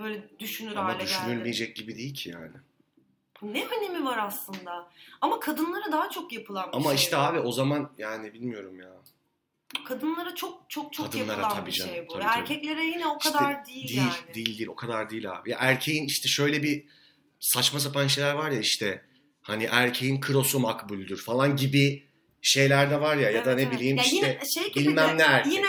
böyle düşünür Ama hale geldim. düşünülmeyecek gibi değil ki yani. Ne önemi var aslında? Ama kadınlara daha çok yapılan bir Ama şey. işte abi o zaman yani bilmiyorum ya. Kadınlara çok çok çok Kadınlara yapılan tabii bir canım, şey bu. tabii, tabii. Erkeklere yine o İşte kadar değil, Değil, yani. değil değil o kadar değil abi. Ya erkeğin işte şöyle bir saçma sapan şeyler var ya işte hani erkeğin krosu makbuldür falan gibi şeyler de var ya ya da Evet, ne evet. bileyim Ya işte yine şey gibi bilmem de, ne erkek. Yine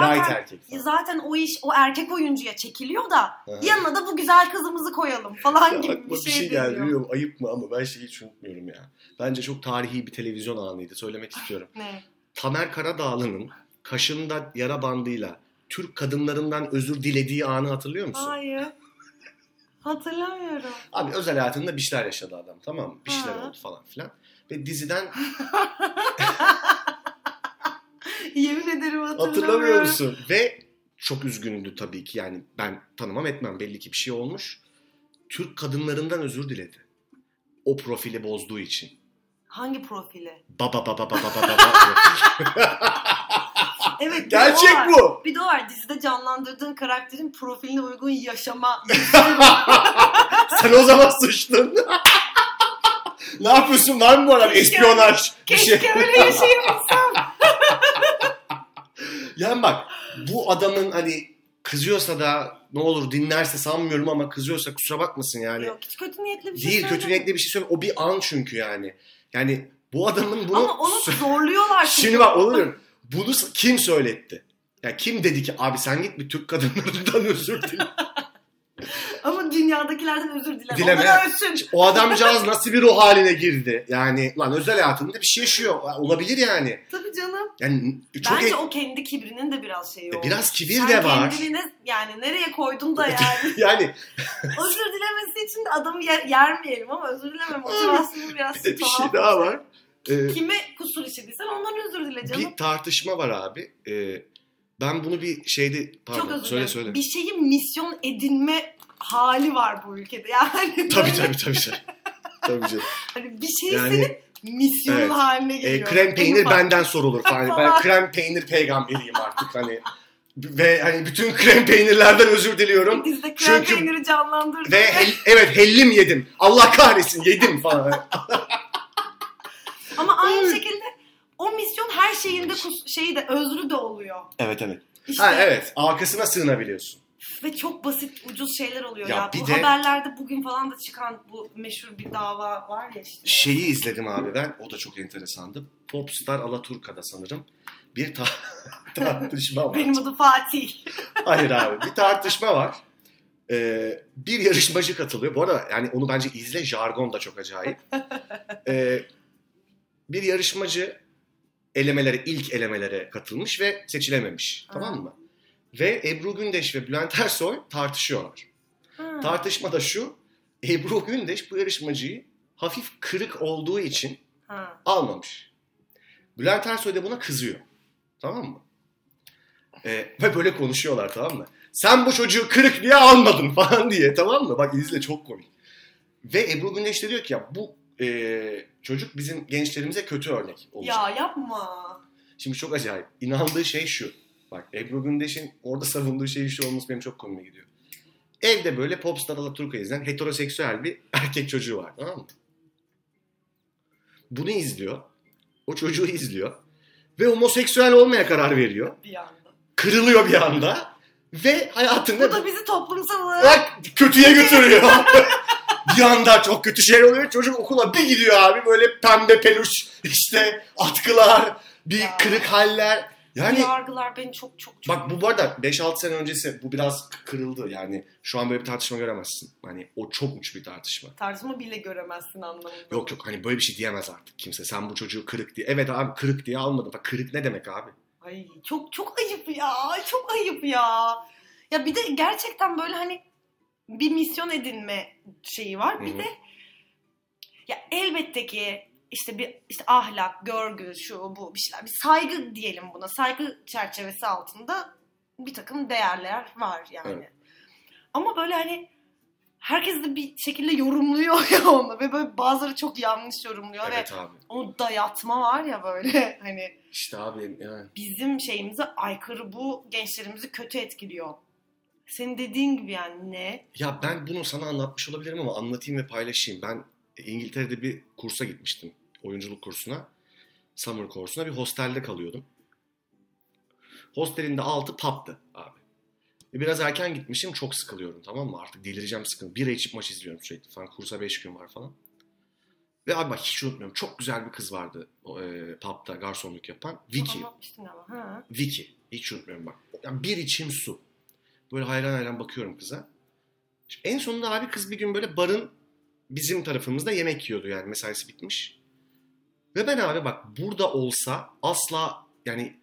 mesela light zaten erkek falan. zaten o iş o erkek oyuncuya çekiliyor da Aha. yanına da bu güzel kızımızı koyalım falan Ya gibi aklıma bir şey, geldi bilmiyorum ayıp mı ama ben şeyi hiç unutmuyorum ya. Bence çok tarihi bir televizyon anıydı söylemek istiyorum. Ne? Tamer Karadağlı'nın kaşında yara bandıyla Türk kadınlarından özür dilediği anı hatırlıyor musun? Hayır. Hatırlamıyorum. Abi özel hayatında bir şeyler yaşadı adam tamam mı? Bir şeyler Ha. oldu falan filan. Ve diziden Yemin ederim hatırlamıyorum. hatırlamıyor musun? Ve çok üzgündü tabii ki yani ben tanımam etmem belli ki bir şey olmuş. Türk kadınlarından özür diledi. O profili bozduğu için. Hangi profili? Baba baba baba baba baba. Evet. Gerçek var. bu. Bir de o var dizide canlandırdığın karakterin profiline uygun yaşama. Sen o zaman sıçtın. ne yapıyorsun? Var mı bu arada Keşke- espiyonaj? Bir şey. Keşke öyle yaşayabilsem. Yani bak bu adamın hani kızıyorsa da ne olur dinlerse sanmıyorum ama kızıyorsa kusura bakmasın yani. Yok hiç kötü niyetli bir şey Değil kötü niyetli bir şey söyleme. O bir an çünkü yani. Yani bu adamın bunu... Ama onu zorluyorlar çünkü. Şimdi bak olur Bunu s- kim söyletti? Ya kim dedi ki abi sen git bir Türk kadınlarından özür dile. Dünyadakilerden özür dileme. Dileme. Onlar ölsün. o adamcağız nasıl bir ruh haline girdi? Yani lan özel hayatında bir şey yaşıyor. Olabilir yani. Tabii canım. Yani çok Bence e- o kendi kibrinin de biraz şeyi E, oldu. biraz kibir Sen de var. kendini yani nereye koydun da yani. yani özür dilemesi için de adamı yer, yermeyelim ama özür dileme motivasyonu biraz bir de bir şey daha var. Ee, Kime kusur işlediysen ondan özür dile canım. bir tartışma var abi. Ee, ben bunu bir şeyde pardon Çok özür söyle söyle. Bir şeyin misyon edinme hali var bu ülkede. Yani Tabii tabii tabii. tabii. tabii canım. Hani bir şey Yani- senin misyonun Evet. haline E, geliyor. krem En peynir benden sorulur falan. ben krem peynir peygamberiyim artık hani. Ve hani bütün krem peynirlerden özür diliyorum. Biz de krem Çünkü- peyniri canlandırdık. Ve hel- evet hellim yedim. Allah kahretsin yedim falan. Ama aynı şekilde o misyon her şeyinde kus- şeyi de özrü de oluyor. evet evet. İşte Ha evet arkasına sığınabiliyorsun. Ve çok basit ucuz şeyler oluyor Ya ya. bu de- haberlerde bugün falan da çıkan bu meşhur bir dava var ya işte. Şeyi izledim abi ben. O da çok enteresandı. Popstar Alaturka'da sanırım. Bir ta- tartışma var. Benim adım Fatih. Hayır abi bir tartışma var. Ee, bir yarışmacı katılıyor. Bu arada yani onu bence izle. Jargon da çok acayip. Ee, bir yarışmacı elemelere, ilk elemelere katılmış ve seçilememiş. Tamam mı? Ve Ebru Gündeş ve Bülent Ersoy tartışıyorlar. Ha. Tartışma da şu. Ebru Gündeş bu yarışmacıyı hafif kırık olduğu için Ha. almamış. Bülent Ersoy da buna kızıyor. Tamam mı? Ee, ve böyle konuşuyorlar tamam mı? Sen bu çocuğu kırık diye almadın falan diye tamam mı? Bak izle çok komik. Ve Ebru Gündeş de diyor ki ya bu e, çocuk bizim gençlerimize kötü örnek olacak. Ya yapma. Şimdi çok acayip. İnandığı şey şu. Bak Ebru Gündeş'in orada savunduğu şey şu olması benim çok komime gidiyor. Evde böyle Popstar Alaturka izleyen heteroseksüel bir erkek çocuğu var tamam mı? Bunu izliyor. O çocuğu izliyor. Ve homoseksüel olmaya karar veriyor. Bir anda. Kırılıyor bir anda. Ve Bu hayatında da bizi toplumsal olarak kötüye götürüyor. bir anda çok kötü şeyler oluyor. Çocuk okula bir gidiyor abi. Böyle pembe peluş işte atkılar, bir Ya. kırık haller. Yani yargılar beni çok çok çok Bak bu bu arada 5-6 sene öncesi bu biraz kırıldı. Yani şu an böyle bir tartışma göremezsin. Hani o çok uç bir tartışma. tartışma bile göremezsin anlamında. Yok yok hani böyle bir şey diyemez artık kimse. Sen bu çocuğu kırık diye. Evet abi kırık diye almadım. Bak kırık ne demek abi? Ay çok çok ayıp ya. Çok ayıp ya. Ya bir de gerçekten böyle hani bir misyon edinme şeyi var. Bir Hı hı. de ya elbette ki işte bir işte ahlak, görgü, şu bu bir şeyler. Bir saygı diyelim buna. Saygı çerçevesi altında bir takım değerler var yani. Evet. Ama böyle hani herkes de bir şekilde yorumluyor ya onu ve böyle bazıları çok yanlış yorumluyor Evet ve abi. o dayatma var ya böyle hani İşte abi yani. bizim şeyimize aykırı bu gençlerimizi kötü etkiliyor. Senin dediğin gibi yani ne? Ya ben bunu sana anlatmış olabilirim ama anlatayım ve paylaşayım. Ben İngiltere'de bir kursa gitmiştim. Oyunculuk kursuna. Summer kursuna bir hostelde kalıyordum. Hostelin de altı pub'dı abi. E, Biraz erken gitmişim çok sıkılıyorum tamam mı? Artık delireceğim sıkıntı. Bira içip maç izliyorum sürekli falan. Kursa 5 gün var falan. Ve abi bak hiç unutmuyorum. Çok güzel bir kız vardı o, e, pub'da garsonluk yapan. Vicky. Ama. Ha. Vicky. Hiç unutmuyorum bak. Yani bir içim su. Böyle hayran hayran bakıyorum kıza. Şimdi en sonunda abi kız bir gün böyle barın bizim tarafımızda yemek yiyordu yani mesaisi bitmiş. Ve ben abi bak burada olsa asla yani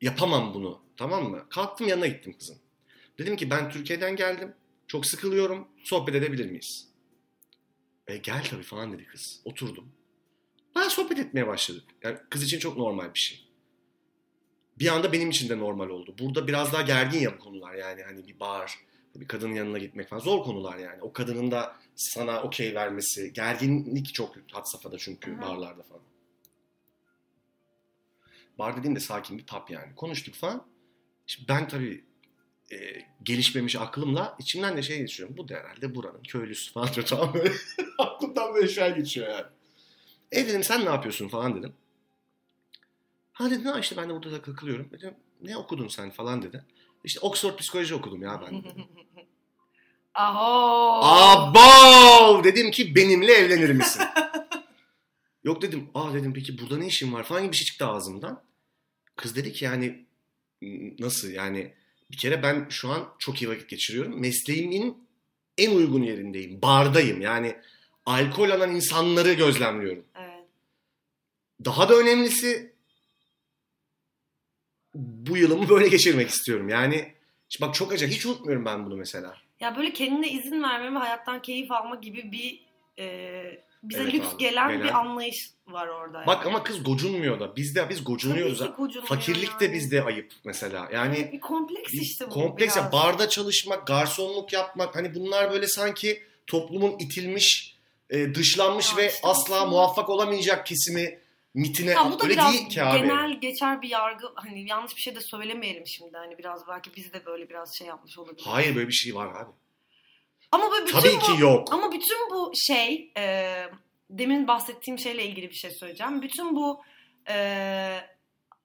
yapamam bunu tamam mı? Kalktım yanına gittim kızın. Dedim ki ben Türkiye'den geldim. Çok sıkılıyorum. Sohbet edebilir miyiz? E, gel tabii falan dedi kız. Oturdum. Ben sohbet etmeye başladık. Yani kız için çok normal bir şey bir anda benim için de normal oldu. Burada biraz daha gergin ya bu konular yani hani bir bar, bir kadının yanına gitmek falan zor konular yani. O kadının da sana okey vermesi, gerginlik çok had safhada çünkü hı. barlarda falan. Bar dediğim de sakin bir pub yani. Konuştuk falan. Şimdi ben tabii e, gelişmemiş aklımla içimden de şey geçiyorum. Bu da herhalde buranın köylüsü falan diyor. Tamam böyle. Aklımdan böyle şey geçiyor yani. E dedim sen ne yapıyorsun falan dedim. Ha dedi ha işte ben de burada da takılıyorum. Dedim ne okudun sen falan dedi. İşte Oxford psikoloji okudum ya ben. dedim. Aho. Abo! Dedim ki benimle evlenir misin? Yok dedim. Aa dedim peki burada ne işin var falan gibi bir şey çıktı ağzımdan. Kız dedi ki yani "N- nasıl yani bir kere ben şu an çok iyi vakit geçiriyorum. Mesleğimin en uygun yerindeyim. Bardayım yani alkol alan insanları gözlemliyorum. Evet. Daha da önemlisi bu yılımı böyle geçirmek istiyorum. Yani bak çok acayip. Hiç unutmuyorum ben bunu mesela. Ya böyle kendine izin verme ve hayattan keyif alma gibi bir e, bize Evet lüks abi, gelen gelen. bir anlayış var orada. Bak ama kız gocunmuyor da. Biz de biz gocunuyoruz. Fakirlik de yani. bizde ayıp mesela. Yani bir kompleks bir işte bu. kompleks ya barda çalışmak, garsonluk yapmak hani bunlar böyle sanki toplumun itilmiş, e, dışlanmış Ya ve işte asla muvaffak olamayacak kesimi mitine Ya bu da öyle biraz değil ki abi. genel geçer bir yargı. Hani yanlış bir şey de söylemeyelim şimdi. Hani biraz belki biz de böyle biraz şey yapmış olabiliriz. Hayır böyle bir şey var abi. Ama böyle bütün Tabii bu, ki yok. Ama bütün bu şey e, demin bahsettiğim şeyle ilgili bir şey söyleyeceğim. Bütün bu e,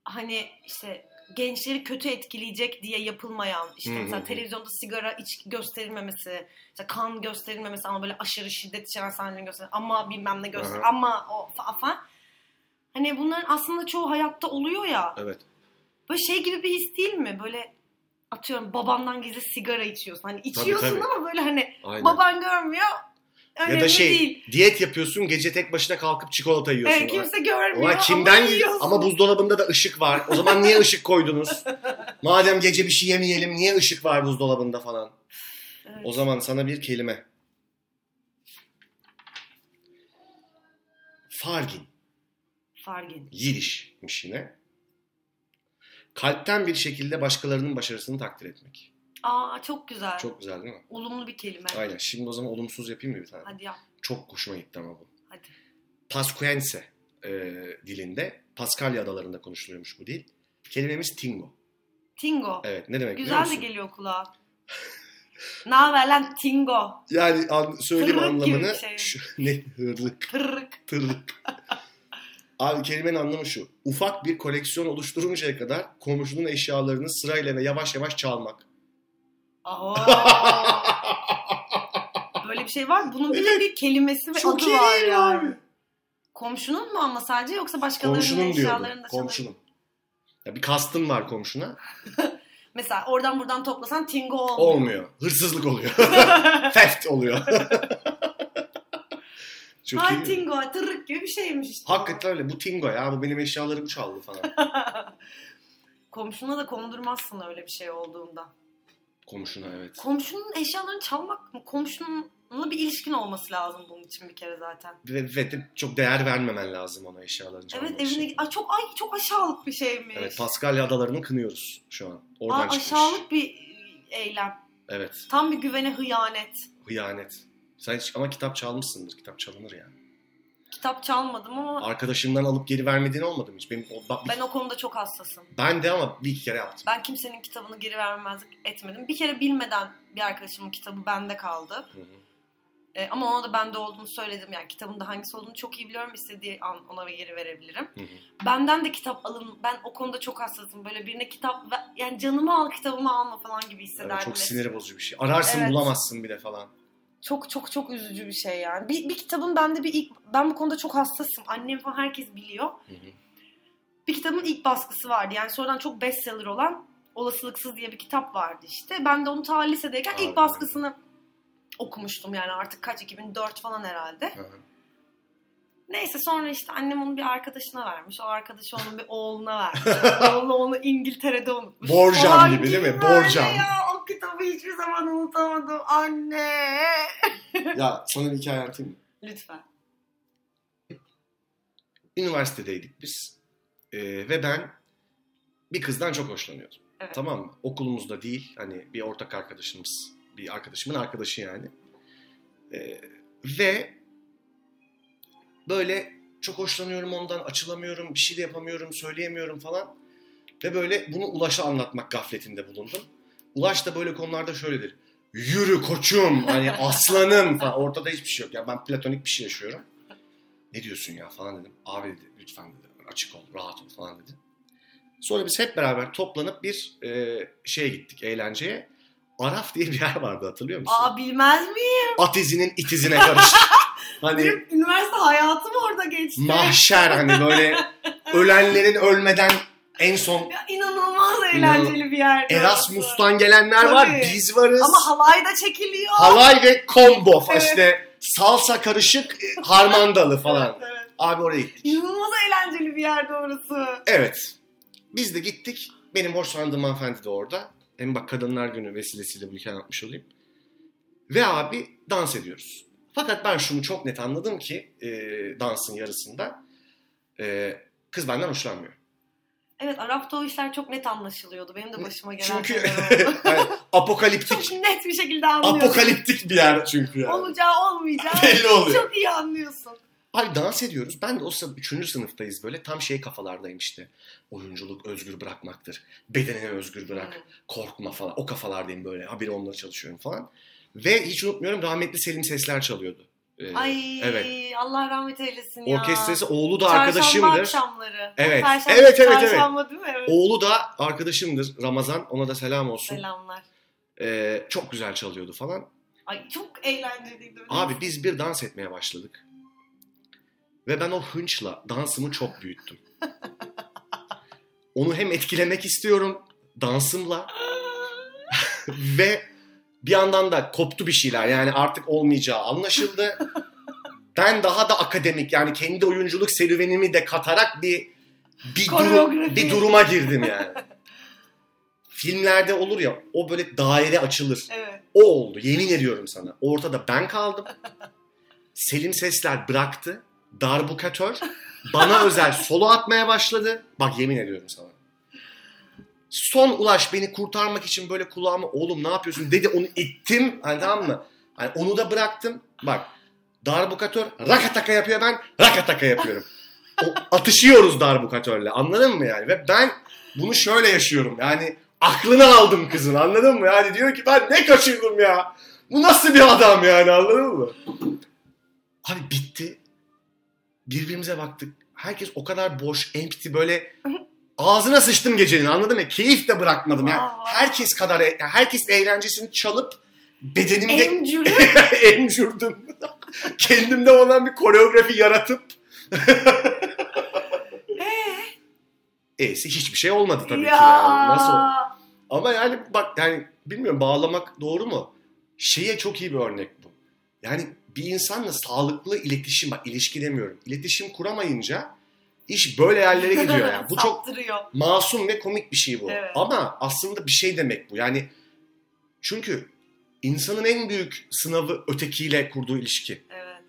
hani işte gençleri kötü etkileyecek diye yapılmayan işte mesela televizyonda sigara içki gösterilmemesi, işte kan gösterilmemesi ama böyle aşırı şiddet içeren sahnelerin gösterilmesi ama bilmem ne göster ama o fa- falan. Hani bunların aslında çoğu hayatta oluyor ya. Evet. Böyle şey gibi bir his değil mi? Böyle atıyorum babandan gizli sigara içiyorsun. Hani içiyorsun tabii. ama böyle hani Aynen. baban görmüyor. Önemli ya da şey değil. diyet yapıyorsun gece tek başına kalkıp çikolata yiyorsun. Evet, kimse görmüyor Ulan kimden ama ama, yiyorsun. ama buzdolabında da ışık var. O zaman niye ışık koydunuz? Madem gece bir şey yemeyelim niye ışık var buzdolabında falan? Evet. O zaman sana bir kelime. Fargin. Fargin. Yidişmiş yine. Kalpten bir şekilde başkalarının başarısını takdir etmek. Aa çok güzel. Çok güzel değil mi? Olumlu bir kelime. Aynen. Şimdi o zaman olumsuz yapayım mı bir tane? Hadi yap. Çok hoşuma gitti ama bu. Hadi. Pascuense e, dilinde, Paskalya adalarında konuşuluyormuş bu dil. Kelimemiz tingo. Tingo. Evet, ne demek güzel de geliyor kulağa. ne haber lan Tingo? Yani an, söyleyeyim Tırrık gibi anlamını. bir şey. Şu, ne hırlık, Tırrık. tırlık. Abi kelimenin anlamı şu. Ufak bir koleksiyon oluşturuncaya kadar komşunun eşyalarını sırayla ve yavaş yavaş çalmak. Böyle bir şey var. Bunun bir de bir kelimesi ve Çok adı iyi var yani. abi? Komşunun mu ama sadece yoksa başkalarının Komşunun eşyalarını diyordu. da çalıyor? Komşunun. Ya bir kastın var komşuna. Mesela oradan buradan toplasan Tingo olmuyor. Olmuyor. Hırsızlık oluyor. Theft oluyor. Çok iyi. Tingo, tırrık gibi bir şeymiş işte. Hakikaten öyle. Bu Tingo ya. Bu benim eşyalarımı çaldı falan. Komşuna da kondurmazsın öyle bir şey olduğunda. Komşuna evet. Komşunun eşyalarını çalmak mı? Komşununla bir ilişkin olması lazım bunun için bir kere zaten. Ve, ve de çok değer vermemen lazım ona eşyalarını çalmak Evet için. evine... Ay, çok ay çok aşağılık bir şeymiş. Evet Paskalya adalarını kınıyoruz şu an. Oradan Aa, çıkmış. aşağılık bir eylem. Evet. Tam bir güvene hıyanet. Hıyanet. Sen hiç ama kitap çalmışsındır. Kitap çalınır yani. Kitap çalmadım ama Arkadaşından alıp geri vermediğin olmadı mı hiç? Benim, o- bak- ben o konuda çok hassasım. ben de ama bir iki kere yaptım. Ben kimsenin kitabını geri vermemezlik etmedim. Bir kere bilmeden bir arkadaşımın kitabı bende kaldı. Hı hı. E, ama ona da bende olduğunu söyledim. Yani kitabın da hangisi olduğunu çok iyi biliyorum. İstediği an ona geri verebilirim. Hı hı. Benden de kitap alın. Ben o konuda çok hassasım. Böyle birine kitap ver, yani canımı al kitabımı alma falan gibi hissederdim. Evet, çok sinir bozucu bir şey. Ararsın Evet. bulamazsın bir de falan. Çok çok çok üzücü bir şey yani. Bir, bir kitabın bende bir ilk ben bu konuda çok hassasım. Annem falan herkes biliyor. Hı hı. Bir kitabın ilk baskısı vardı. Yani sonradan çok bestseller olan Olasılıksız diye bir kitap vardı işte. Ben de onu ta lisedeyken Abi. ilk baskısını okumuştum yani artık kaç 2004 falan herhalde. Hı hı. Neyse sonra işte annem onu bir arkadaşına vermiş. O arkadaşı onun bir oğluna vermiş. Oğlu onu İngiltere'de unutmuş. Borcam gibi değil mi? Borcam. Ya o kitabı hiçbir zaman unutamadım anne. ya sana bir hikaye anlatayım mı? Lütfen. Üniversitedeydik biz. Ee, ve ben bir kızdan çok hoşlanıyordum. Evet. Tamam mı? Okulumuzda değil. Hani bir ortak arkadaşımız. Bir arkadaşımın arkadaşı yani. Ee, ve böyle çok hoşlanıyorum ondan. Açılamıyorum. Bir şey de yapamıyorum. Söyleyemiyorum falan. Ve böyle bunu Ulaş'a anlatmak gafletinde bulundum. Ulaş da böyle konularda şöyledir. Yürü koçum. Hani aslanım falan. Ortada hiçbir şey yok. Ya ben platonik bir şey yaşıyorum. Ne diyorsun ya falan dedim. Abi dedi lütfen dedi. Açık ol, rahat ol falan dedi. Sonra biz hep beraber toplanıp bir e, şeye gittik, eğlenceye. Araf diye bir yer vardı hatırlıyor musun? Aa bilmez miyim? At izinin it izine karıştı. hani Benim üniversite hayatım orada geçti. mahşer hani böyle ölenlerin ölmeden en son Ya inanılmaz eğlenceli bir yer. Erasmus'tan gelenler var. Tabii. Biz varız. Ama halay da çekiliyor. Halay ve combo Evet. işte salsa karışık e, harmandalı falan. Evet, evet. Abi oraya gittik. İnanılmaz eğlenceli bir yerde orası. Evet. Biz de gittik. Benim hoşlandığım hanımefendi de orada. Hem bak Kadınlar Günü vesilesiyle bu hikaye anlatmış olayım. Ve abi dans ediyoruz. Fakat ben şunu çok net anladım ki e, dansın yarısında. e, kız benden hoşlanmıyor. Evet Arap'ta o işler çok net anlaşılıyordu. Benim de başıma gelen Çünkü yani apokaliptik çok net bir şekilde anlıyorsun. apokaliptik bir yer çünkü yani. Olacağı olmayacağı Belli oluyor. çok iyi anlıyorsun. Abi dans ediyoruz. Ben de o sırada 3. sınıftayız böyle. Tam şey kafalardayım işte. Oyunculuk özgür bırakmaktır. Bedenini özgür bırak. Hı. Korkma falan. O kafalardayım böyle. Haberi onları çalışıyorum falan. Ve hiç unutmuyorum rahmetli Selim Sesler çalıyordu. Ee, Ay Evet. Allah rahmet eylesin ya. Orkestrası oğlu da Çarşamba arkadaşımdır. akşamları. Evet. Perşembe, Evet, evet, evet. Çarşamba değil mi? Evet. Oğlu da arkadaşımdır Ramazan. Ona da selam olsun. Selamlar. Ee, çok güzel çalıyordu falan. Ay çok eğlenceliydi. Abi biz bir dans etmeye başladık. Ve ben o hınçla dansımı çok büyüttüm. Onu hem etkilemek istiyorum dansımla ve bir yandan da koptu bir şeyler. Yani artık olmayacağı anlaşıldı. Ben daha da akademik yani kendi oyunculuk serüvenimi de katarak bir bir, durum, bir duruma girdim yani. Filmlerde olur ya o böyle daire açılır. Evet. O oldu yemin ediyorum sana. Ortada ben kaldım. Selim Sesler bıraktı. Darbukatör bana özel solo atmaya başladı. Bak yemin ediyorum sana. Son ulaş beni kurtarmak için böyle kulağıma oğlum ne yapıyorsun dedi onu ittim. Hani tamam mı? Hani onu da bıraktım. Bak darbukatör rakataka yapıyor ben rakataka yapıyorum. O, atışıyoruz darbukatörle anladın mı yani? Ve ben bunu şöyle yaşıyorum yani aklını aldım kızın anladın mı? Yani diyor ki ben ne kaçırdım ya. Bu nasıl bir adam yani anladın mı? Abi bitti. Birbirimize baktık. Herkes o kadar boş, empty böyle ağzına sıçtım gecenin anladın mı? Keyif de bırakmadım. Yani Aa. herkes kadar, yani herkes eğlencesini çalıp bedenimde Emcürü. emcürdüm. Kendimde olan bir koreografi yaratıp E'si hiçbir şey olmadı tabii ki yani. Nasıl? Ama yani bak yani bilmiyorum bağlamak doğru mu? Şeye çok iyi bir örnek bu. Yani bir insanla sağlıklı iletişim, bak ilişki demiyorum. İletişim kuramayınca iş böyle yerlere gidiyor yani. Bu çok masum ve komik bir şey bu. Evet. Ama aslında bir şey demek bu. Yani çünkü insanın en büyük sınavı ötekiyle kurduğu ilişki. Evet.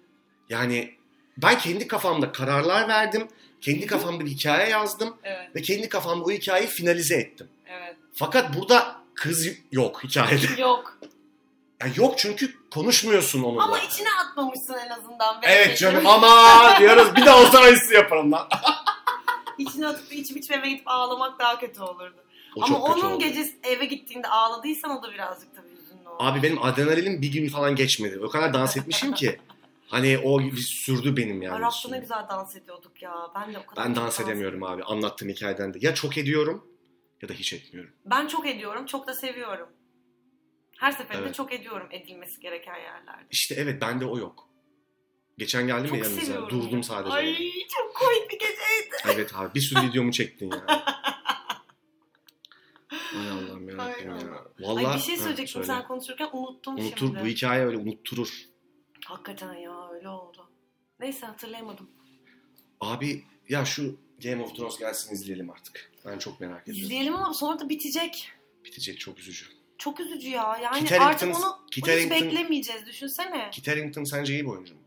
Yani ben kendi kafamda kararlar verdim. Kendi kafamda bir hikaye yazdım. Evet. Ve kendi kafamda o hikayeyi finalize ettim. Evet. Fakat burada kız yok hikayede. Yok. Yani yok çünkü konuşmuyorsun onunla. Ama içine atmamışsın en azından. Evet canım ama diyoruz bir de olsa aynısını yaparım lan. İçine atıp içip içmeme gidip ağlamak daha kötü olurdu. O Ama onun oldu. gecesi eve gittiğinde ağladıysan o da birazcık tabii hüzünlü Abi benim adrenalin bir gün falan geçmedi. O kadar dans etmişim ki. Hani o sürdü benim yani. Arap'ta ne güzel dans ediyorduk ya. Ben de o kadar Ben dans edemiyorum abi. Anlattığım hikayeden de. Ya çok ediyorum ya da hiç etmiyorum. Ben çok ediyorum, çok da seviyorum. Her seferinde Evet. çok ediyorum edilmesi gereken yerlerde. İşte evet bende o yok. Geçen geldim Çok ya yanınıza. seviyorum. Durdum sadece. Ay çok komik bir geceydi. Evet abi bir sürü videomu çektin ya. Ay Allah'ım Ay ya. Allah. Vallahi, Ay bir şey Ha, söyleyecektim söyle. sen konuşurken unuttum Unutur şimdi. bu hikaye öyle unutturur. Hakikaten ya öyle oldu. Neyse hatırlayamadım. Abi ya şu Game of Thrones gelsin izleyelim artık. Ben çok merak ediyorum. İzleyelim ama sonra da bitecek. Bitecek çok üzücü. Çok üzücü ya. Yani Kit artık onu, onu Kit hiç beklemeyeceğiz. Düşünsene. Kit Harington sence iyi bir oyuncu mu?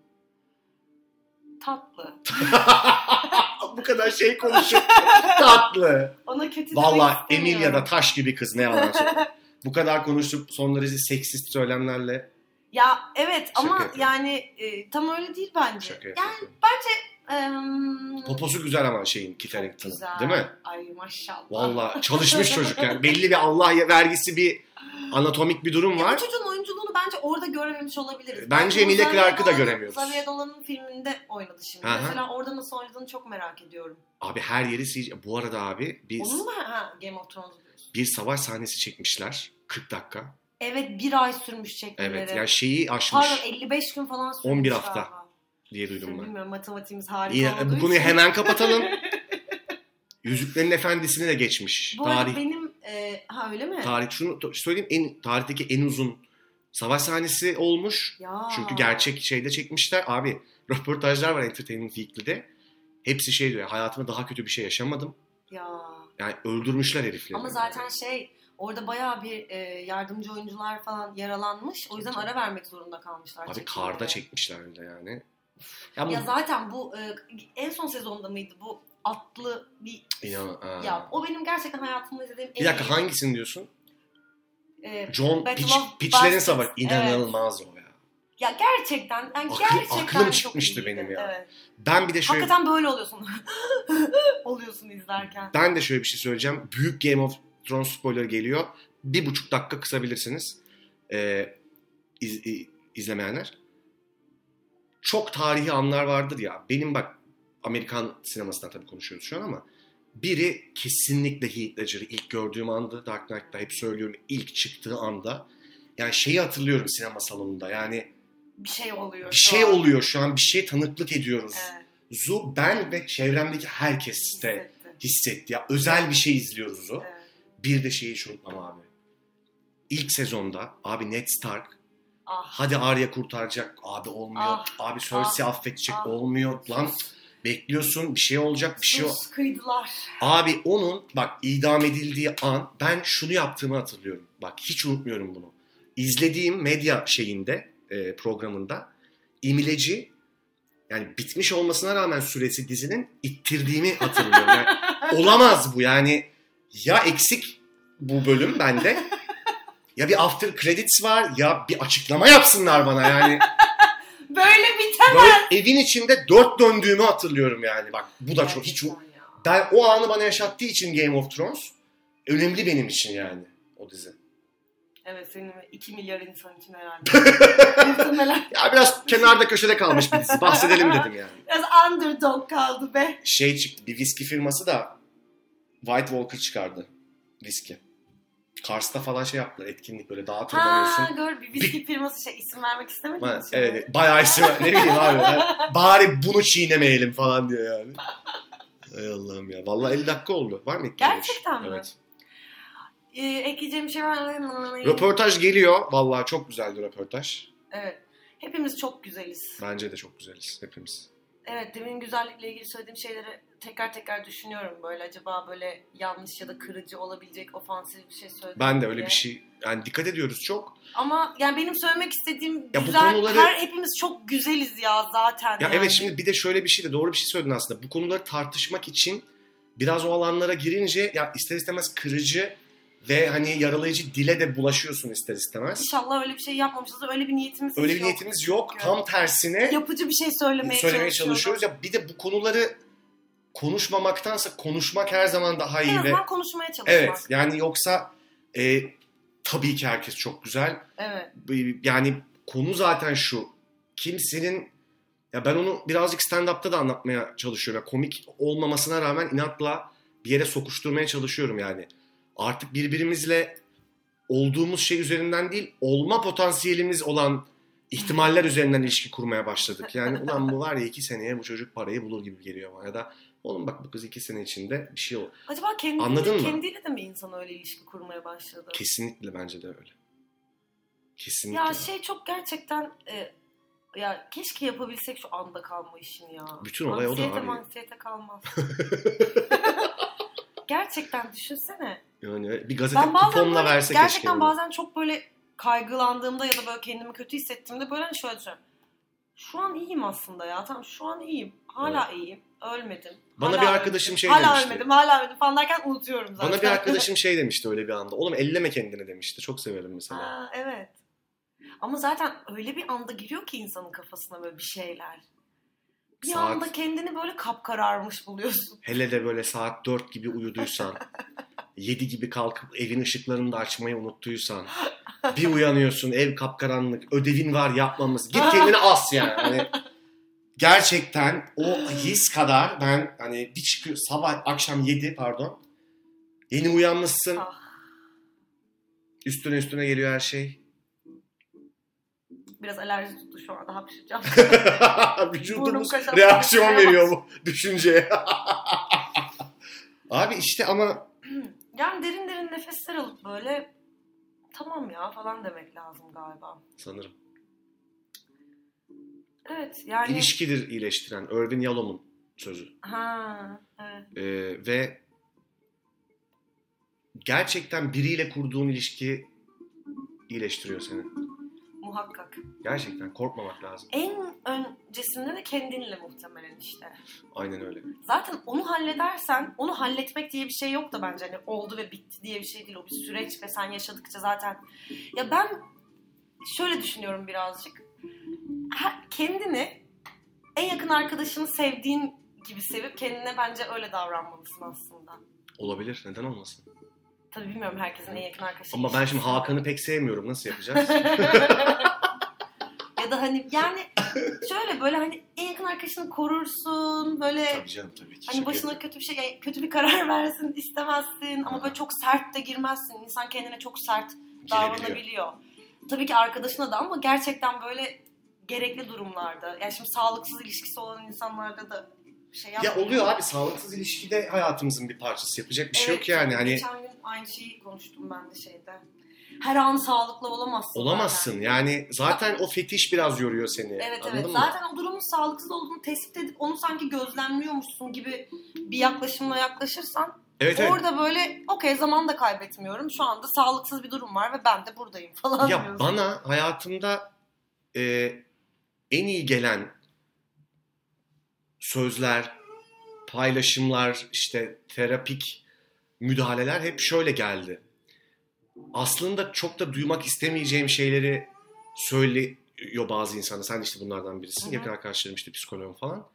Tatlı. bu kadar şey konuşup tatlı. Ona kötü Valla demek istemiyorum. Emilia da taş gibi kız ne yalan söyleyeyim. Bu kadar konuşup son derece seksist söylemlerle Ya evet Şaka ama yapıyorum. yani e, tam öyle değil bence. şaka yani yapıyorum. em, Poposu güzel ama şeyin Kit Harington'ın güzel. değil mi? Ay maşallah. Valla çalışmış çocuk yani. Belli bir Allah vergisi bir anatomik bir durum Ya var. bu çocuğun oyunculuğunu bence orada görememiş olabiliriz. Bence Emilia Clarke'ı da göremiyoruz. Xavier Dolan'ın filminde oynadı şimdi. Hı. Mesela orada nasıl oynadığını çok merak ediyorum. Abi her yeri CGI. Bu arada abi bir, Onun mu? Ha, Game of Thrones bir savaş sahnesi çekmişler. 40 dakika. Evet bir ay sürmüş çekmeleri. Evet yani şeyi aşmış Pardon 55 gün falan sürmüş 11 hafta galiba. diye duydum ben. Bilmiyorum matematiğimiz harika Yine, olduğu bu konuyu için. hemen kapatalım. Yüzüklerin Efendisi'ni de geçmiş. Bu Tarih, benim... e, ha öyle mi? tarih şunu söyleyeyim en tarihteki en uzun savaş sahnesi olmuş. ya. Çünkü gerçek şeyde çekmişler. Abi röportajlar var Entertainment Weekly'de. Hepsi şey diyor. Hayatımda daha kötü bir şey yaşamadım. Ya. Yani öldürmüşler herifleri. Ama zaten şey orada bayağı bir e, yardımcı oyuncular falan yaralanmış. O yüzden ara vermek zorunda kalmışlar. Abi çekimlere. karda çekmişler de yani. Ya bu Ya zaten bu e, en son sezonda mıydı bu atlı bir İnan, ha. ya o benim gerçekten hayatımda izlediğim en Bir dakika iyi- hangisini diyorsun? e, John Battle Pitch, of Pitch'lerin Bastards. savaşı. İnanılmaz o ya. ya gerçekten yani Aklım- gerçekten aklım çok çıkmıştı iyiydi. benim ya. Evet. Ben bir de şöyle Hakikaten böyle oluyorsun. oluyorsun izlerken. ben de şöyle bir şey söyleyeceğim. Büyük Game of Thrones spoiler geliyor. Bir buçuk dakika kısabilirsiniz. Ee, iz- i- izlemeyenler. Çok tarihi anlar vardır ya. Benim bak Amerikan sinemasından tabii konuşuyoruz şu an ama biri kesinlikle Heath Ledger'ı ilk gördüğüm anda Dark Knight'ta hep söylüyorum ilk çıktığı anda yani şeyi hatırlıyorum sinema salonunda yani Bir şey oluyor. bir şey an. oluyor şu an bir şey tanıklık ediyoruz. Evet. Zu ben ve çevremdeki herkes de hissettim. hissetti ya özel bir şey izliyoruz Zu. Evet. Bir de şeyi hiç unutmam abi. İlk sezonda abi Ned Stark Ah. hadi Arya kurtaracak abi olmuyor. Ah, abi Cersei ah, affedecek ah. olmuyor. Lan bekliyorsun bir şey olacak bir şey kıydılar. Abi onun bak idam edildiği an ben şunu yaptığımı hatırlıyorum. Bak hiç unutmuyorum bunu. İzlediğim medya şeyinde e, programında imileci yani bitmiş olmasına rağmen süresi dizinin ittirdiğimi hatırlıyorum. Yani, olamaz bu yani ya eksik bu bölüm bende ya bir after credits var ya bir açıklama yapsınlar bana yani. Böyle biter. Böyle evin içinde dört döndüğümü hatırlıyorum yani. Bak bu da çok hiç ben o anı bana yaşattığı için Game of Thrones önemli benim için yani o dizi. Evet senin 2 milyar insan için herhalde. Muhtemelen Ya biraz kenarda köşede kalmış bir dizi. Bahsedelim dedim yani. biraz underdog kaldı be. Şey çıktı bir viski firması da White Walker çıkardı. Viski. Kars'ta falan şey yaptılar etkinlik böyle dağa Ha tırmanıyorsun. gör bir viski firması şey isim vermek istemedim. Ha, evet bayağı isim var. ne bileyim abi. Ben- Bari bunu çiğnemeyelim falan diyor yani. Hay Allah'ım ya. Vallahi 50 dakika oldu. Var mı bir şey? Gerçekten mi? Evet. Ee, ekleyeceğim bir şey var mı? Röportaj geliyor. Vallahi çok güzeldi röportaj. Evet. Hepimiz çok güzeliz. Bence de çok güzeliz hepimiz. Evet demin güzellikle ilgili söylediğim şeyleri tekrar tekrar düşünüyorum böyle acaba böyle yanlış ya da kırıcı olabilecek ofansif bir şey söyledim Ben de öyle diye. bir şey yani dikkat ediyoruz çok. Ama yani benim söylemek istediğim Ya bu güzel konuları- her hepimiz çok güzeliz ya zaten. Ya yani. evet şimdi bir de şöyle bir şey de doğru bir şey söyledin aslında. Bu konuları tartışmak için biraz o alanlara girince ya ister istemez kırıcı ve hani yaralayıcı dile de bulaşıyorsun ister istemez. İnşallah öyle bir şey yapmamışız. Öyle bir niyetimiz Öyle bir yok. niyetimiz yok. Çünkü. Tam tersine Yapıcı bir şey söylemeye, söylemeye çalışıyoruz. Ya bir de bu konuları konuşmamaktansa konuşmak her zaman daha En iyi ve azından konuşmaya çalışmak. evet yani yoksa e, tabii ki herkes çok güzel. Evet. Yani konu zaten şu. Kimsenin ya ben onu birazcık stand-up'ta da anlatmaya çalışıyorum. Ya komik olmamasına rağmen inatla bir yere sokuşturmaya çalışıyorum yani. Artık birbirimizle olduğumuz şey üzerinden değil, olma potansiyelimiz olan ihtimaller üzerinden ilişki kurmaya başladık. Yani ulan bu var ya iki seneye bu çocuk parayı bulur gibi geliyor bana. Ya da oğlum bak bu kız iki sene içinde bir şey olur. Acaba kendiyle, Anladın mı? kendiyle de mi insan öyle ilişki kurmaya başladı? Kesinlikle bence de öyle. Kesinlikle. Ya şey çok gerçekten e, ya keşke yapabilsek şu anda kalma işini ya. Bütün olay o da Anksiyete abi. manksiyete kalmaz. gerçekten düşünsene. Yani bir gazete Ben bazen kuponla böyle, verse gerçekten keşke. onu. bazen çok böyle kaygılandığımda ya da böyle kendimi kötü hissettiğimde böyle hani şöyle düşünüyorum. Şu an iyiyim aslında ya. Tamam şu an iyiyim. Hala iyiyim. Ölmedim. Bana Hala bir arkadaşım ölmedim. şey hala demişti. ölmedim, hala ölmedim falan derken unutuyorum zaten. Bana bir arkadaşım şey demişti öyle bir anda. Oğlum elleme kendini demişti. Çok severim mesela. Ha, evet. Ama zaten öyle bir anda giriyor ki insanın kafasına böyle bir şeyler. Bir Saat- anda kendini böyle kapkararmış buluyorsun. Hele de böyle saat 4 gibi uyuduysan, 7 gibi kalkıp evin ışıklarını da açmayı unuttuysan, bir uyanıyorsun ev kapkaranlık, ödevin var yapmamız. Git kendini as yani. Hani gerçekten o his kadar ben hani bir çıkıyor sabah akşam 7 pardon. Yeni uyanmışsın. Ah. Üstüne üstüne geliyor her şey. Biraz alerji tuttu şu anda hapşıracağım. Vücudumuz reaksiyon veriyor bu düşünceye. Abi işte ama yani derin derin nefesler alıp böyle tamam ya falan demek lazım galiba. sanırım Evet yani. ilişkidir iyileştiren Irvin Yalom'un sözü. Ha, evet. Ee, ve gerçekten biriyle kurduğun ilişki iyileştiriyor seni. Muhakkak. Gerçekten korkmamak lazım. En öncesinde de kendinle muhtemelen işte. Aynen öyle. Zaten onu halledersen, onu halletmek diye bir şey yok da bence. Hani oldu ve bitti diye bir şey değil. O bir süreç ve sen yaşadıkça zaten. Ya ben şöyle düşünüyorum birazcık. Kendini en yakın arkadaşını sevdiğin gibi sevip kendine bence öyle davranmalısın aslında. Olabilir. Neden olmasın? Tabii bilmiyorum herkesin en yakın arkadaşı. Ama ben şimdi Hakan'ı pek sevmiyorum. Nasıl yapacağız? ya da hani yani şöyle böyle hani en yakın arkadaşını korursun böyle tabii canım tabii ki. Hani başına yapıyorum. kötü bir şey, yani kötü bir karar versin istemezsin ama böyle çok sert de girmezsin. İnsan kendine çok sert davranabiliyor. Tabii ki arkadaşına da ama gerçekten böyle gerekli durumlarda. Yani şimdi sağlıksız ilişkisi olan insanlarda da şey Ya oluyor abi sağlıksız ilişkide hayatımızın bir parçası. Yapacak bir şey Evet, yok yani. Hani Geçen gün aynı şeyi konuştum ben de şeyde. Her an sağlıklı olamazsın. olamazsın. Yani zaten o fetiş biraz yoruyor seni. Evet Anladın evet. mı? Zaten o durumun sağlıksız olduğunu tespit edip onu sanki gözlemliyormuşsun gibi bir yaklaşımla yaklaşırsan Evet evet. Orada böyle okey zaman da kaybetmiyorum. Şu anda sağlıksız bir durum var ve ben de buradayım falan Ya diyorsun. bana hayatımda e, en iyi gelen sözler, paylaşımlar, işte terapik müdahaleler hep şöyle geldi. Aslında çok da duymak istemeyeceğim şeyleri söylüyor bazı insanlar. Sen işte bunlardan birisin. Hı hı. Yakın arkadaşlarım işte psikoloğum falan.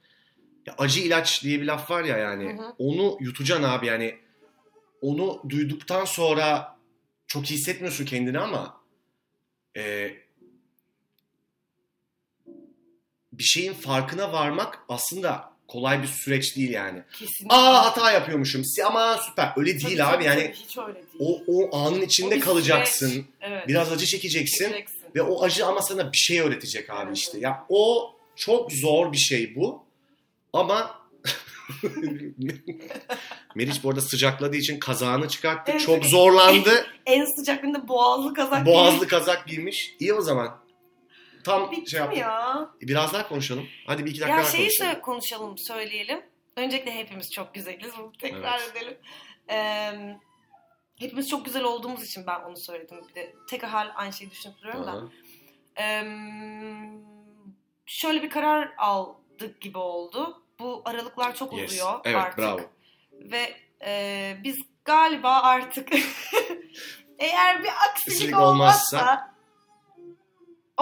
Ya acı ilaç diye bir laf var ya yani. Hı hı. Onu yutacaksın abi yani. Onu duyduktan sonra çok hissetmiyorsun kendini ama e, bir şeyin farkına varmak aslında kolay bir süreç değil yani. Kesinlikle. Aa hata yapıyormuşum. Ama süper. Öyle değil Tabii, abi yani. hiç öyle değil. O, o anın O içinde bir kalacaksın. süreç. Evet. Biraz acı çekeceksin. Çekeceksin. Ve o acı ama sana bir şey öğretecek abi Evet. işte. Ya o çok zor bir şey bu. Ama Meriç bu arada sıcakladığı için kazağını çıkarttı. Evet. Çok zorlandı. En sıcak günde boğazlı kazak Boğazlı kazak giymiş. İyi o zaman. Tam Bitti şey mi yaptık. ya? Biraz daha konuşalım. Hadi bir iki dakika Ya daha şeyi konuşalım. konuşalım, söyleyelim. Öncelikle hepimiz çok güzeliz. Bunu tekrar Evet. edelim. Ee, hepimiz çok güzel olduğumuz için ben onu söyledim. Bir de tekrar aynı şeyi düşünüp duruyorum da. Aha. Ee, şöyle bir karar aldık gibi oldu. Bu aralıklar çok Yes. uzuyor Evet artık. bravo. Ve e, biz galiba artık eğer bir aksilik Aksilik olmazsa, olmazsa-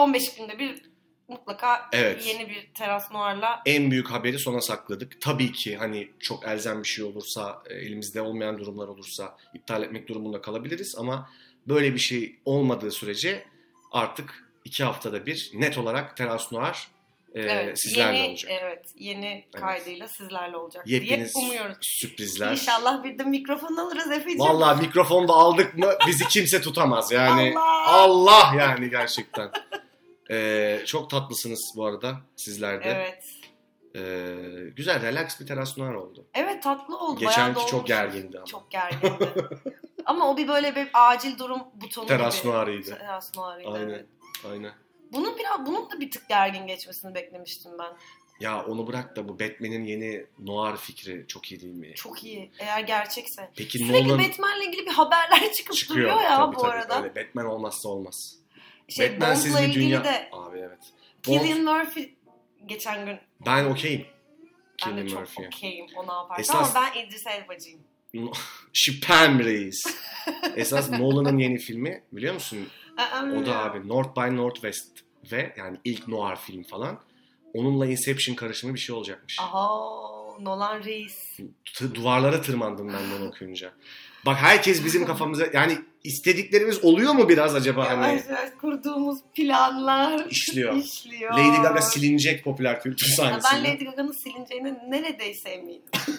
15 günde bir mutlaka Evet. yeni bir teras noir'la En büyük haberi sona sakladık. Tabii ki hani çok elzem bir şey olursa, e, elimizde olmayan durumlar olursa iptal etmek durumunda kalabiliriz ama Böyle bir şey olmadığı sürece artık iki haftada bir net olarak Teras Noir e, evet, sizlerle yeni, olacak. Evet, yeni kaydıyla sizlerle olacak Yepyeni diye umuyoruz. sürprizler. İnşallah bir de mikrofon alırız Efe'ciğim. Vallahi mikrofonda aldık mı bizi kimse tutamaz. Yani Allah! Allah yani gerçekten. Ee, çok tatlısınız bu arada sizler de. Evet. Ee, güzel relax bir teras noir oldu. Evet tatlı oldu. Geçenki çok gergindi ama. Çok gergindi. ama o bir böyle bir acil durum butonu Teras gibi. noir'ıydı. Teras noir'ıydı. Aynen. Evet. Aynen. Bunun biraz bunun da bir tık gergin geçmesini beklemiştim ben. Ya onu bırak da bu Batman'in yeni noir fikri çok iyi değil mi? Çok iyi. Eğer gerçekse. Peki Sürekli Nolan Batman'le ilgili bir haberler çıkıp çıkıyor. duruyor ya tabii, bu tabii, arada. Öyle. Batman olmazsa olmaz. Şey Batman'siz Bond'la bir dünya. de Abi evet. Bond, Cillian Murphy geçen gün ben okeyim. ben de çok Murphy'ye. okeyim o ne yaparsa Esas- ama ben İdris Elbacıyım. Şüphem reis. Esas Nolan'ın yeni filmi biliyor musun? O da abi North by Northwest ve yani ilk noir film falan. Onunla Inception karışımı bir şey olacakmış. Aha Nolan Reis. T- duvarlara tırmandım ben bunu okuyunca. Bak herkes bizim kafamıza yani istediklerimiz oluyor mu biraz acaba hani Yavaş yavaş kurduğumuz planlar işliyor. işliyor. Lady Gaga silinecek popüler kültür Ya sahnesinde. ben Lady Gaga'nın silineceğine neredeyse eminim.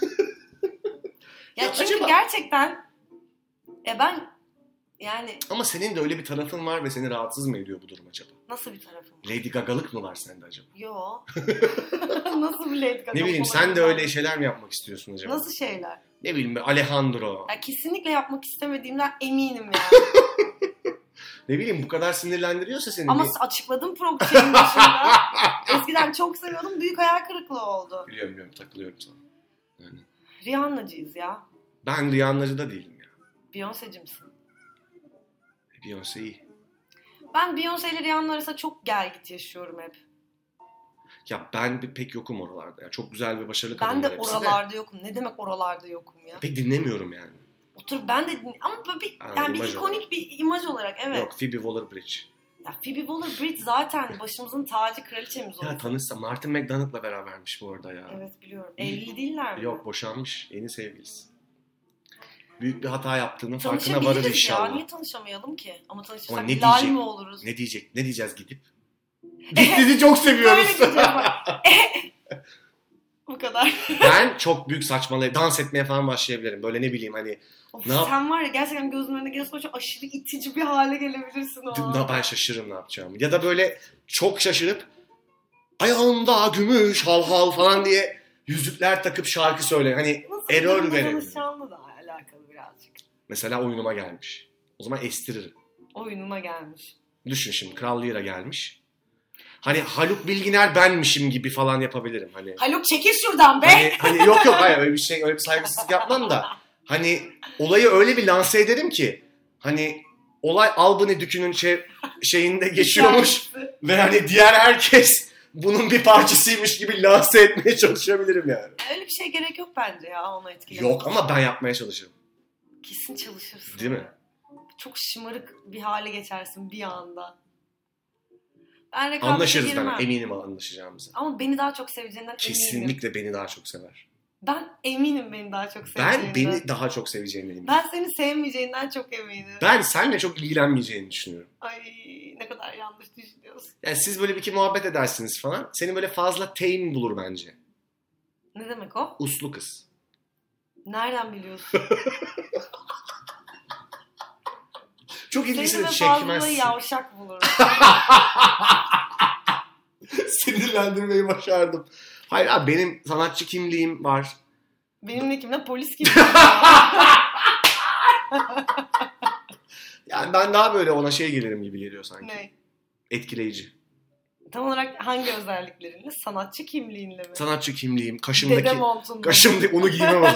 ya, Ya çünkü acaba- gerçekten ya ben yani Ama senin de öyle bir tarafın var ve seni rahatsız mı ediyor bu durum acaba? nasıl bir tarafım? var? Lady Gaga'lık mı var sende acaba? Yo. nasıl bir Lady Gaga? Ne bileyim sen de öyle şeyler mi yapmak istiyorsun acaba? Nasıl şeyler? Ne bileyim Alejandro. Ya kesinlikle yapmak istemediğimden eminim yani. Ne bileyim bu kadar sinirlendiriyorsa seni. Ama bir- açıkladım programın başında. Eskiden çok seviyordum. Büyük hayal kırıklığı oldu. Biliyorum biliyorum takılıyorum sana. Yani. Rihanna'cıyız ya. Ben Rihanna'cı da değilim ya. Beyoncé'ci misin? Beyoncé iyi. Ben Beyoncé ile Rihanna arasında çok gel git yaşıyorum hep. Ya ben pek yokum oralarda. Ya çok güzel ve başarılı Ben kadınlar de hepsi oralarda yokum. Ne demek oralarda yokum ya? Pek dinlemiyorum yani. Otur ben de din- ama bir, Ha, yani bir ikonik bir imaj olarak evet. Yok Phoebe Waller-Bridge. Ya Phoebe Waller-Bridge zaten başımızın tacı kraliçemiz oldu. Ya tanışsa Martin McDonagh'la berabermiş bu arada ya. Evet biliyorum. Evli değiller mi? Yok boşanmış. Yeni sevgilisi. Büyük bir hata yaptığının farkına varır Tanışabiliriz ya. inşallah. Niye tanışamayalım ki? Ama Ama tanışırsak ne Bilal diyecek? mi oluruz? Ne diyecek? Ne diyeceğiz gidip? Biz çok seviyoruz. Bu kadar. ben çok büyük saçmalayıp dans etmeye falan başlayabilirim. Böyle ne bileyim hani Of, Ne sen var ya gerçekten gözümün önüne geliyorsun çok aşırı itici bir hale gelebilirsin o an. Ben şaşırırım ne yapacağımı. Ya da böyle çok şaşırıp ayağımda gümüş hal hal falan diye yüzükler takıp şarkı söyle. Hani Nasıl error verelim. tanışacağınla da alakalı birazcık. mesela oyunuma gelmiş. O zaman estiririm. Oyununa gelmiş. Düşün şimdi Kral Lira gelmiş. Hani Haluk Bilginer benmişim gibi falan yapabilirim. Hani Haluk çekil şuradan be. hani, hani yok yok hayır öyle bir şey öyle bir saygısızlık yapmam da hani olayı öyle bir lanse ederim ki hani olay Albany Dükü'nün şey, şeyinde geçiyormuş ve hani diğer herkes bunun bir parçasıymış gibi lanse etmeye çalışabilirim yani. Öyle bir şey gerek yok bence ya onu etkilemek. Yok ama ben yapmaya çalışırım. Kesin çalışırsın. Değil mi? Çok şımarık bir hale geçersin bir anda. Ben rekabete Anlaşırız girmem. ben eminim anlaşacağımıza. Ama beni daha çok seveceğinden eminim. Kesinlikle beni daha çok sever. Ben eminim beni daha çok seveceğinden. Ben beni daha çok seveceğine eminim. Ben seni sevmeyeceğinden çok eminim. Ben seninle çok ilgilenmeyeceğini düşünüyorum. Ay ne kadar yanlış düşünüyorsun. Yani siz böyle bir iki muhabbet edersiniz falan. Seni böyle fazla tame bulur bence. Ne demek o? Uslu kız. Nereden biliyorsun? Çok Seni ilgisini fazla çekmezsin. yavşak bulurum. Sinirlendirmeyi başardım. Hayır abi benim sanatçı kimliğim var. Benimle kimle? Polis gibi. Yani ben daha böyle ona şey gelirim gibi geliyor sanki. ne? Etkileyici. Tam olarak hangi özelliklerinle? Sanatçı kimliğinle mi? Sanatçı kimliğim, kaşımdaki montunda. kaşımda onu giymem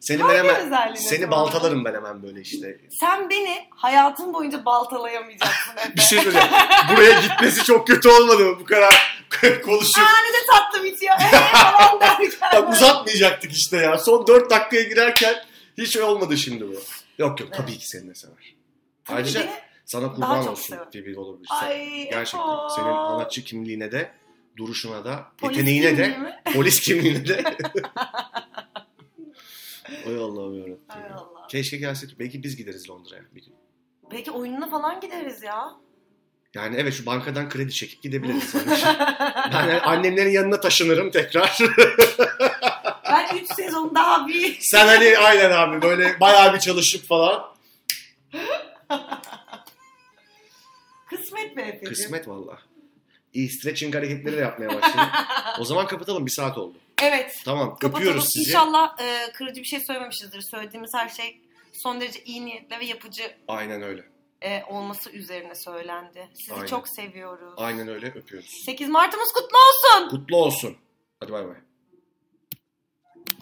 Seni ben hemen seni baltalarım ben hemen böyle işte. Sen beni hayatın boyunca baltalayamayacaksın Efe. Bir şey söyleyeyim. Buraya gitmesi çok kötü olmadı mı bu kadar konuşup? Aa ne de tatlı bitiyor. Ee falan derken. Bak uzatmayacaktık işte ya. Son 4 dakikaya girerken hiç olmadı şimdi bu. Yok yok tabii ki seni de sever. Ayrıca beni- sana kurban olsun sever. Phoebe olabilir. Ay, Gerçekten. aa. Senin sanatçı kimliğine de, duruşuna da, Polis yeteneğine de, mi? polis kimliğine de. Ay Allah'ım yarabbim. Ay Allah. Keşke gelse. Belki biz gideriz Londra'ya bir gün. Belki oyununa falan gideriz ya. Yani evet şu bankadan kredi çekip gidebiliriz. Yani ben annemlerin yanına taşınırım tekrar. ben 3 sezon daha bir... Sen hani aynen abi böyle bayağı bir çalışıp falan. Kısmet be Efe'cim. Kısmet valla. İyi stretching hareketleri de yapmaya başladım. o zaman kapatalım bir saat oldu. Evet. Tamam Kapatalım. öpüyoruz sizi. İnşallah e, kırıcı bir şey söylememişizdir. Söylediğimiz her şey son derece iyi niyetle ve yapıcı Aynen öyle. e, olması üzerine söylendi. Sizi Aynen. çok seviyoruz. Aynen öyle öpüyoruz. 8 Mart'ımız kutlu olsun. Kutlu olsun. Hadi bay bay.